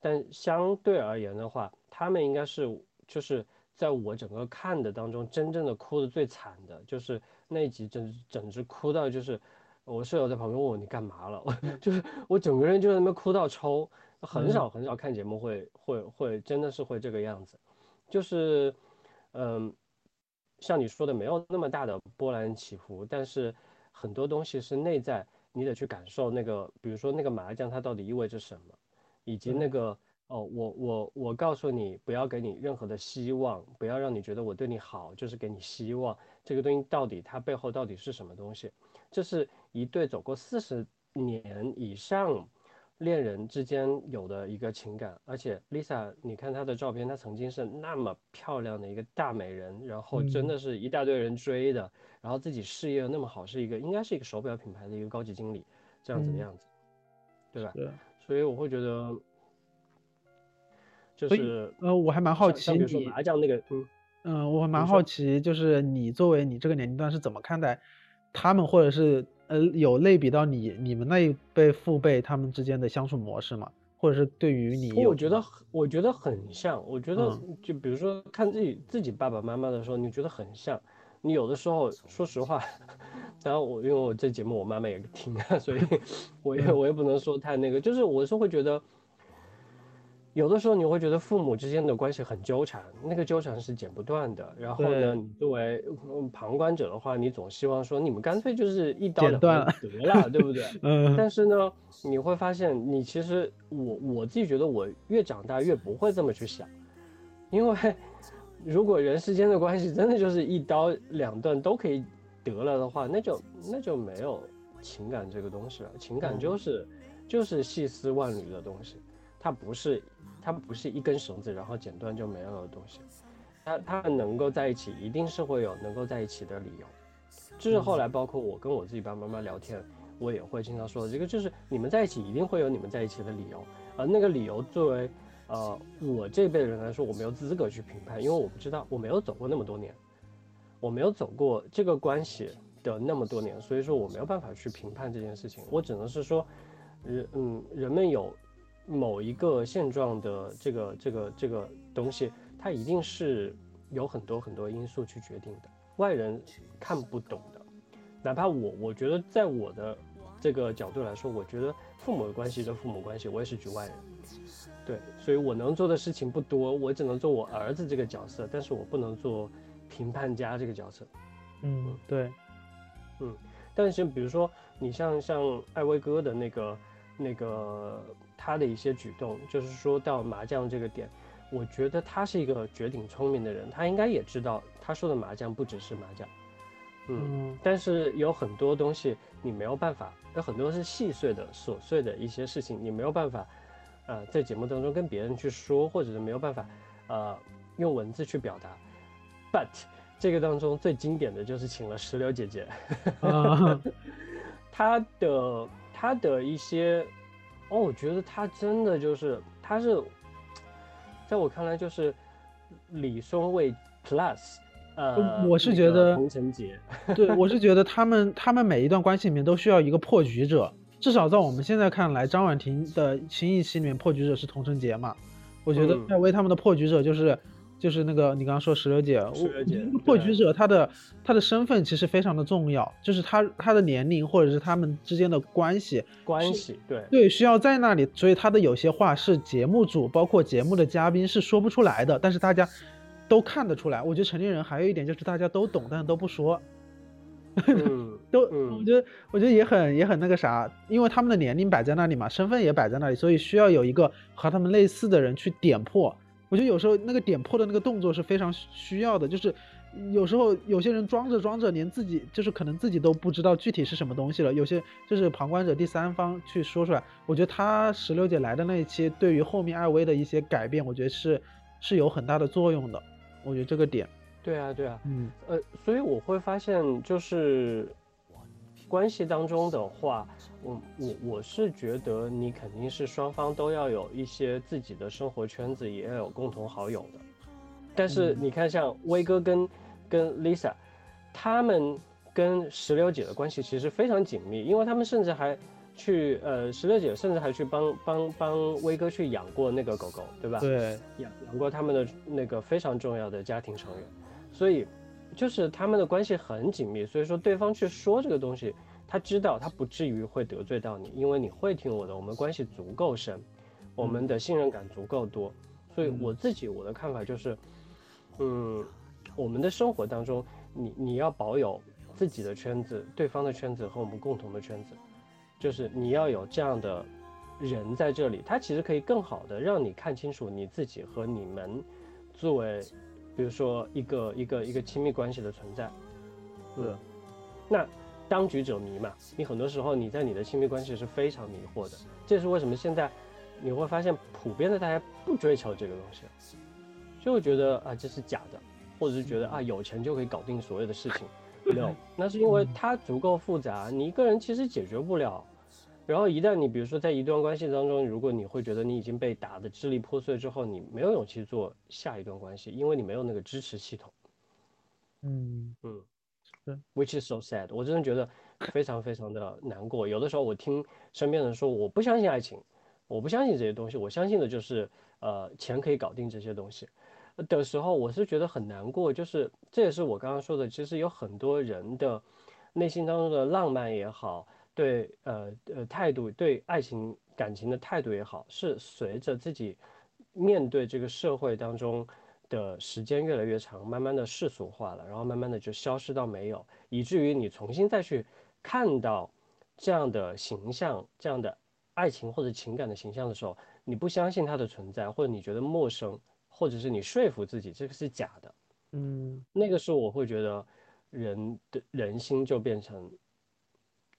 但相对而言的话，他们应该是就是在我整个看的当中真正的哭的最惨的，就是。那一集整整直哭到就是，我舍友在旁边问我你干嘛了，<laughs> 就是我整个人就在那边哭到抽，很少很少看节目会会会真的是会这个样子，就是，嗯，像你说的没有那么大的波澜起伏，但是很多东西是内在，你得去感受那个，比如说那个麻将它到底意味着什么，以及那个哦，我我我告诉你不要给你任何的希望，不要让你觉得我对你好就是给你希望，这个东西到底它背后到底是什么东西？这是一对走过四十年以上。恋人之间有的一个情感，而且 Lisa，你看她的照片，她曾经是那么漂亮的一个大美人，然后真的是一大堆人追的，然后自己事业那么好，是一个应该是一个手表品牌的一个高级经理这样子的样子，对吧？所以我会觉得，就是呃，我还蛮好奇，比如说麻将那个，嗯嗯，我还蛮好奇，就是你作为你这个年龄段是怎么看待他们，或者是？呃，有类比到你你们那一辈父辈他们之间的相处模式吗？或者是对于你，我觉得我觉得很像。我觉得就比如说看自己自己爸爸妈妈的时候，你觉得很像。你有的时候说实话，<laughs> 然后我因为我这节目我妈妈也听，所以 <laughs> 我也我也不能说太那个，就是我是会觉得。有的时候你会觉得父母之间的关系很纠缠，那个纠缠是剪不断的。然后呢，你作为旁观者的话，你总希望说你们干脆就是一刀两断得了，对不对？<laughs> 嗯。但是呢，你会发现，你其实我我自己觉得，我越长大越不会这么去想，因为如果人世间的关系真的就是一刀两断都可以得了的话，那就那就没有情感这个东西了。情感就是就是细丝万缕的东西，它不是。它不是一根绳子，然后剪断就没有的东西。它它能够在一起，一定是会有能够在一起的理由。就是后来，包括我跟我自己爸爸妈妈聊天，我也会经常说，这个就是你们在一起一定会有你们在一起的理由。而那个理由，作为呃我这辈的人来说，我没有资格去评判，因为我不知道，我没有走过那么多年，我没有走过这个关系的那么多年，所以说我没有办法去评判这件事情。我只能是说，人嗯，人们有。某一个现状的这个这个这个东西，它一定是有很多很多因素去决定的，外人看不懂的。哪怕我，我觉得在我的这个角度来说，我觉得父母的关系的父母关系，我也是局外人。对，所以我能做的事情不多，我只能做我儿子这个角色，但是我不能做评判家这个角色。嗯，对，嗯，但是比如说你像像艾薇哥的那个那个。他的一些举动，就是说到麻将这个点，我觉得他是一个绝顶聪明的人，他应该也知道他说的麻将不只是麻将，嗯，但是有很多东西你没有办法，有很多是细碎的、琐碎的一些事情，你没有办法，呃，在节目当中跟别人去说，或者是没有办法，呃，用文字去表达。But 这个当中最经典的就是请了石榴姐姐，<laughs> 她的她的一些。哦，我觉得他真的就是，他是，在我看来就是李松蔚 plus，呃，我是觉得洪承杰，对，我是觉得他们 <laughs> 他们每一段关系里面都需要一个破局者，至少在我们现在看来，张婉婷的新一期里面破局者是童承杰嘛，我觉得艾薇他们的破局者就是。就是那个你刚刚说石榴姐，石榴姐，破局者他的他的身份其实非常的重要，就是他他的年龄或者是他们之间的关系关系，对对，需要在那里，所以他的有些话是节目组包括节目的嘉宾是说不出来的，但是大家都看得出来。我觉得成年人还有一点就是大家都懂，但是都不说，<laughs> 都我觉得我觉得也很也很那个啥，因为他们的年龄摆在那里嘛，身份也摆在那里，所以需要有一个和他们类似的人去点破。我觉得有时候那个点破的那个动作是非常需要的，就是有时候有些人装着装着，连自己就是可能自己都不知道具体是什么东西了。有些就是旁观者第三方去说出来，我觉得他石榴姐来的那一期，对于后面艾薇的一些改变，我觉得是是有很大的作用的。我觉得这个点，对啊，对啊，嗯，呃，所以我会发现就是。关系当中的话，我我我是觉得你肯定是双方都要有一些自己的生活圈子，也要有共同好友的。但是你看，像威哥跟跟 Lisa，他们跟石榴姐的关系其实非常紧密，因为他们甚至还去呃，石榴姐甚至还去帮帮帮威哥去养过那个狗狗，对吧？对，养养过他们的那个非常重要的家庭成员，所以。就是他们的关系很紧密，所以说对方去说这个东西，他知道他不至于会得罪到你，因为你会听我的，我们关系足够深，我们的信任感足够多，所以我自己我的看法就是，嗯，我们的生活当中，你你要保有自己的圈子、对方的圈子和我们共同的圈子，就是你要有这样的人在这里，他其实可以更好的让你看清楚你自己和你们作为，比如说一个一个一个亲密关系的存在。嗯，那当局者迷嘛，你很多时候你在你的亲密关系是非常迷惑的，这是为什么现在你会发现普遍的大家不追求这个东西，就会觉得啊这是假的，或者是觉得啊有钱就可以搞定所有的事情，no，<laughs> 那是因为它足够复杂，你一个人其实解决不了。然后一旦你比如说在一段关系当中，如果你会觉得你已经被打得支离破碎之后，你没有勇气做下一段关系，因为你没有那个支持系统。嗯嗯，对，which is so sad。我真的觉得非常非常的难过。有的时候我听身边人说，我不相信爱情，我不相信这些东西，我相信的就是呃钱可以搞定这些东西的时候，我是觉得很难过。就是这也是我刚刚说的，其实有很多人的内心当中的浪漫也好，对呃呃态度，对爱情感情的态度也好，是随着自己面对这个社会当中。的时间越来越长，慢慢的世俗化了，然后慢慢的就消失到没有，以至于你重新再去看到这样的形象、这样的爱情或者情感的形象的时候，你不相信它的存在，或者你觉得陌生，或者是你说服自己这个是假的，嗯，那个时候我会觉得人的人心就变成，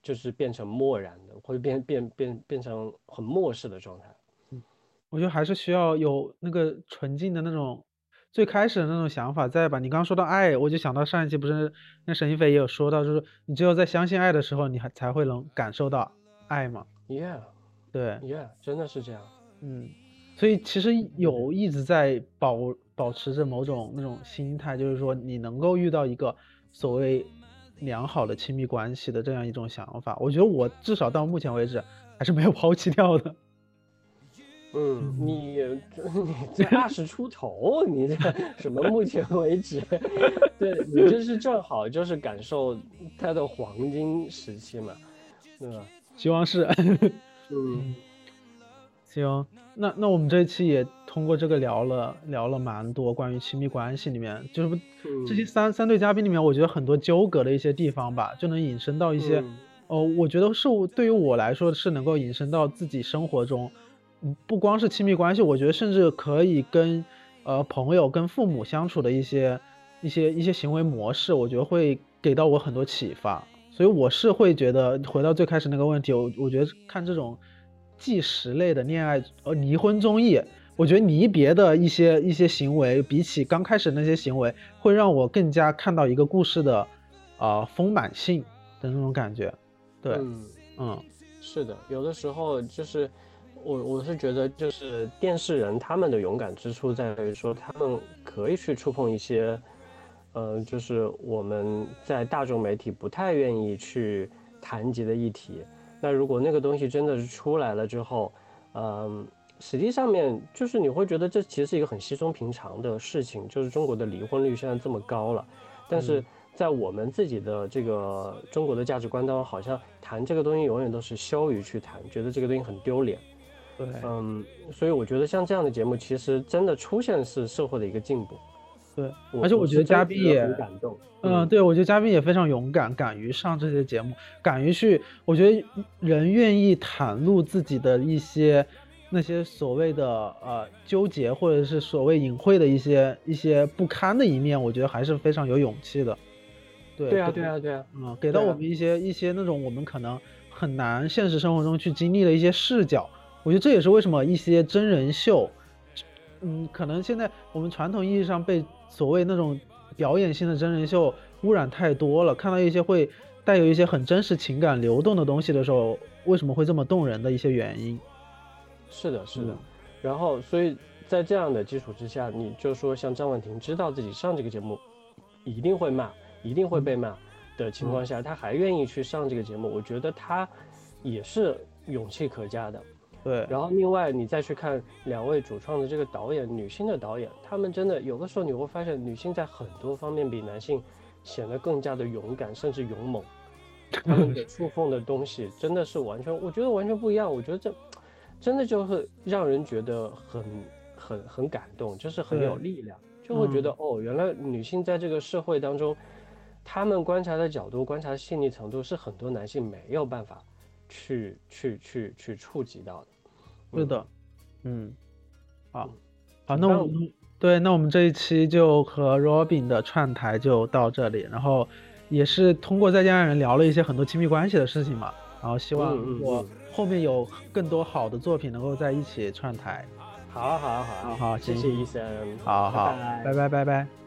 就是变成漠然的，会变变变变成很漠视的状态。我觉得还是需要有那个纯净的那种。最开始的那种想法在吧？你刚刚说到爱，我就想到上一期不是那沈一菲也有说到，就是你只有在相信爱的时候，你还才会能感受到爱嘛。Yeah，对，Yeah，真的是这样。嗯，所以其实有一直在保保持着某种那种心态，就是说你能够遇到一个所谓良好的亲密关系的这样一种想法。我觉得我至少到目前为止还是没有抛弃掉的。嗯，你 <laughs> 你这二十出头，你这什么？目前为止，<laughs> 对你这是正好就是感受它的黄金时期嘛，对吧？希望是。<laughs> 嗯，行，那那我们这一期也通过这个聊了聊了蛮多关于亲密关系里面，就是这些三三对嘉宾里面，我觉得很多纠葛的一些地方吧，就能引申到一些，哦，我觉得是对于我来说是能够引申到自己生活中。不光是亲密关系，我觉得甚至可以跟，呃，朋友、跟父母相处的一些、一些、一些行为模式，我觉得会给到我很多启发。所以我是会觉得，回到最开始那个问题，我我觉得看这种纪实类的恋爱呃离婚综艺，我觉得离别的一些一些行为，比起刚开始那些行为，会让我更加看到一个故事的，啊丰满性的那种感觉。对，嗯，是的，有的时候就是。我我是觉得，就是电视人他们的勇敢之处在于说，他们可以去触碰一些，呃，就是我们在大众媒体不太愿意去谈及的议题。那如果那个东西真的是出来了之后，嗯，实际上面就是你会觉得这其实是一个很稀松平常的事情，就是中国的离婚率现在这么高了，但是在我们自己的这个中国的价值观当中，好像谈这个东西永远都是羞于去谈，觉得这个东西很丢脸。对，嗯，所以我觉得像这样的节目，其实真的出现是社会的一个进步。对，而且我觉得嘉宾也很感动。嗯，对，我觉得嘉宾也非常勇敢，敢于上这些节目，敢于去。我觉得人愿意袒露自己的一些那些所谓的呃纠结，或者是所谓隐晦的一些一些不堪的一面，我觉得还是非常有勇气的。对，对啊，对啊，对啊。嗯，给到我们一些一些那种我们可能很难现实生活中去经历的一些视角。我觉得这也是为什么一些真人秀，嗯，可能现在我们传统意义上被所谓那种表演性的真人秀污染太多了，看到一些会带有一些很真实情感流动的东西的时候，为什么会这么动人的一些原因？是的，是的。然后，所以在这样的基础之下，你就说像张婉婷知道自己上这个节目一定会骂，一定会被骂的情况下，他还愿意去上这个节目，我觉得她也是勇气可嘉的。对，然后另外你再去看两位主创的这个导演，女性的导演，他们真的有的时候你会发现，女性在很多方面比男性显得更加的勇敢，甚至勇猛。他们 <laughs> 的触碰的东西真的是完全，我觉得完全不一样。我觉得这真的就是让人觉得很很很感动，就是很有力量。就会觉得哦，原来女性在这个社会当中，她们观察的角度、观察细腻程度是很多男性没有办法去去去去触及到的。是的，嗯，好，嗯。好，那我们对，那我们这一期就和 Robin 的串台就到这里，然后也是通过再见爱人聊了一些很多亲密关系的事情嘛，然后希望嗯嗯如果嗯。后面有更多好的作品能够在一起串台。好啊好啊好。啊好好谢行。谢医生，好好，拜拜拜拜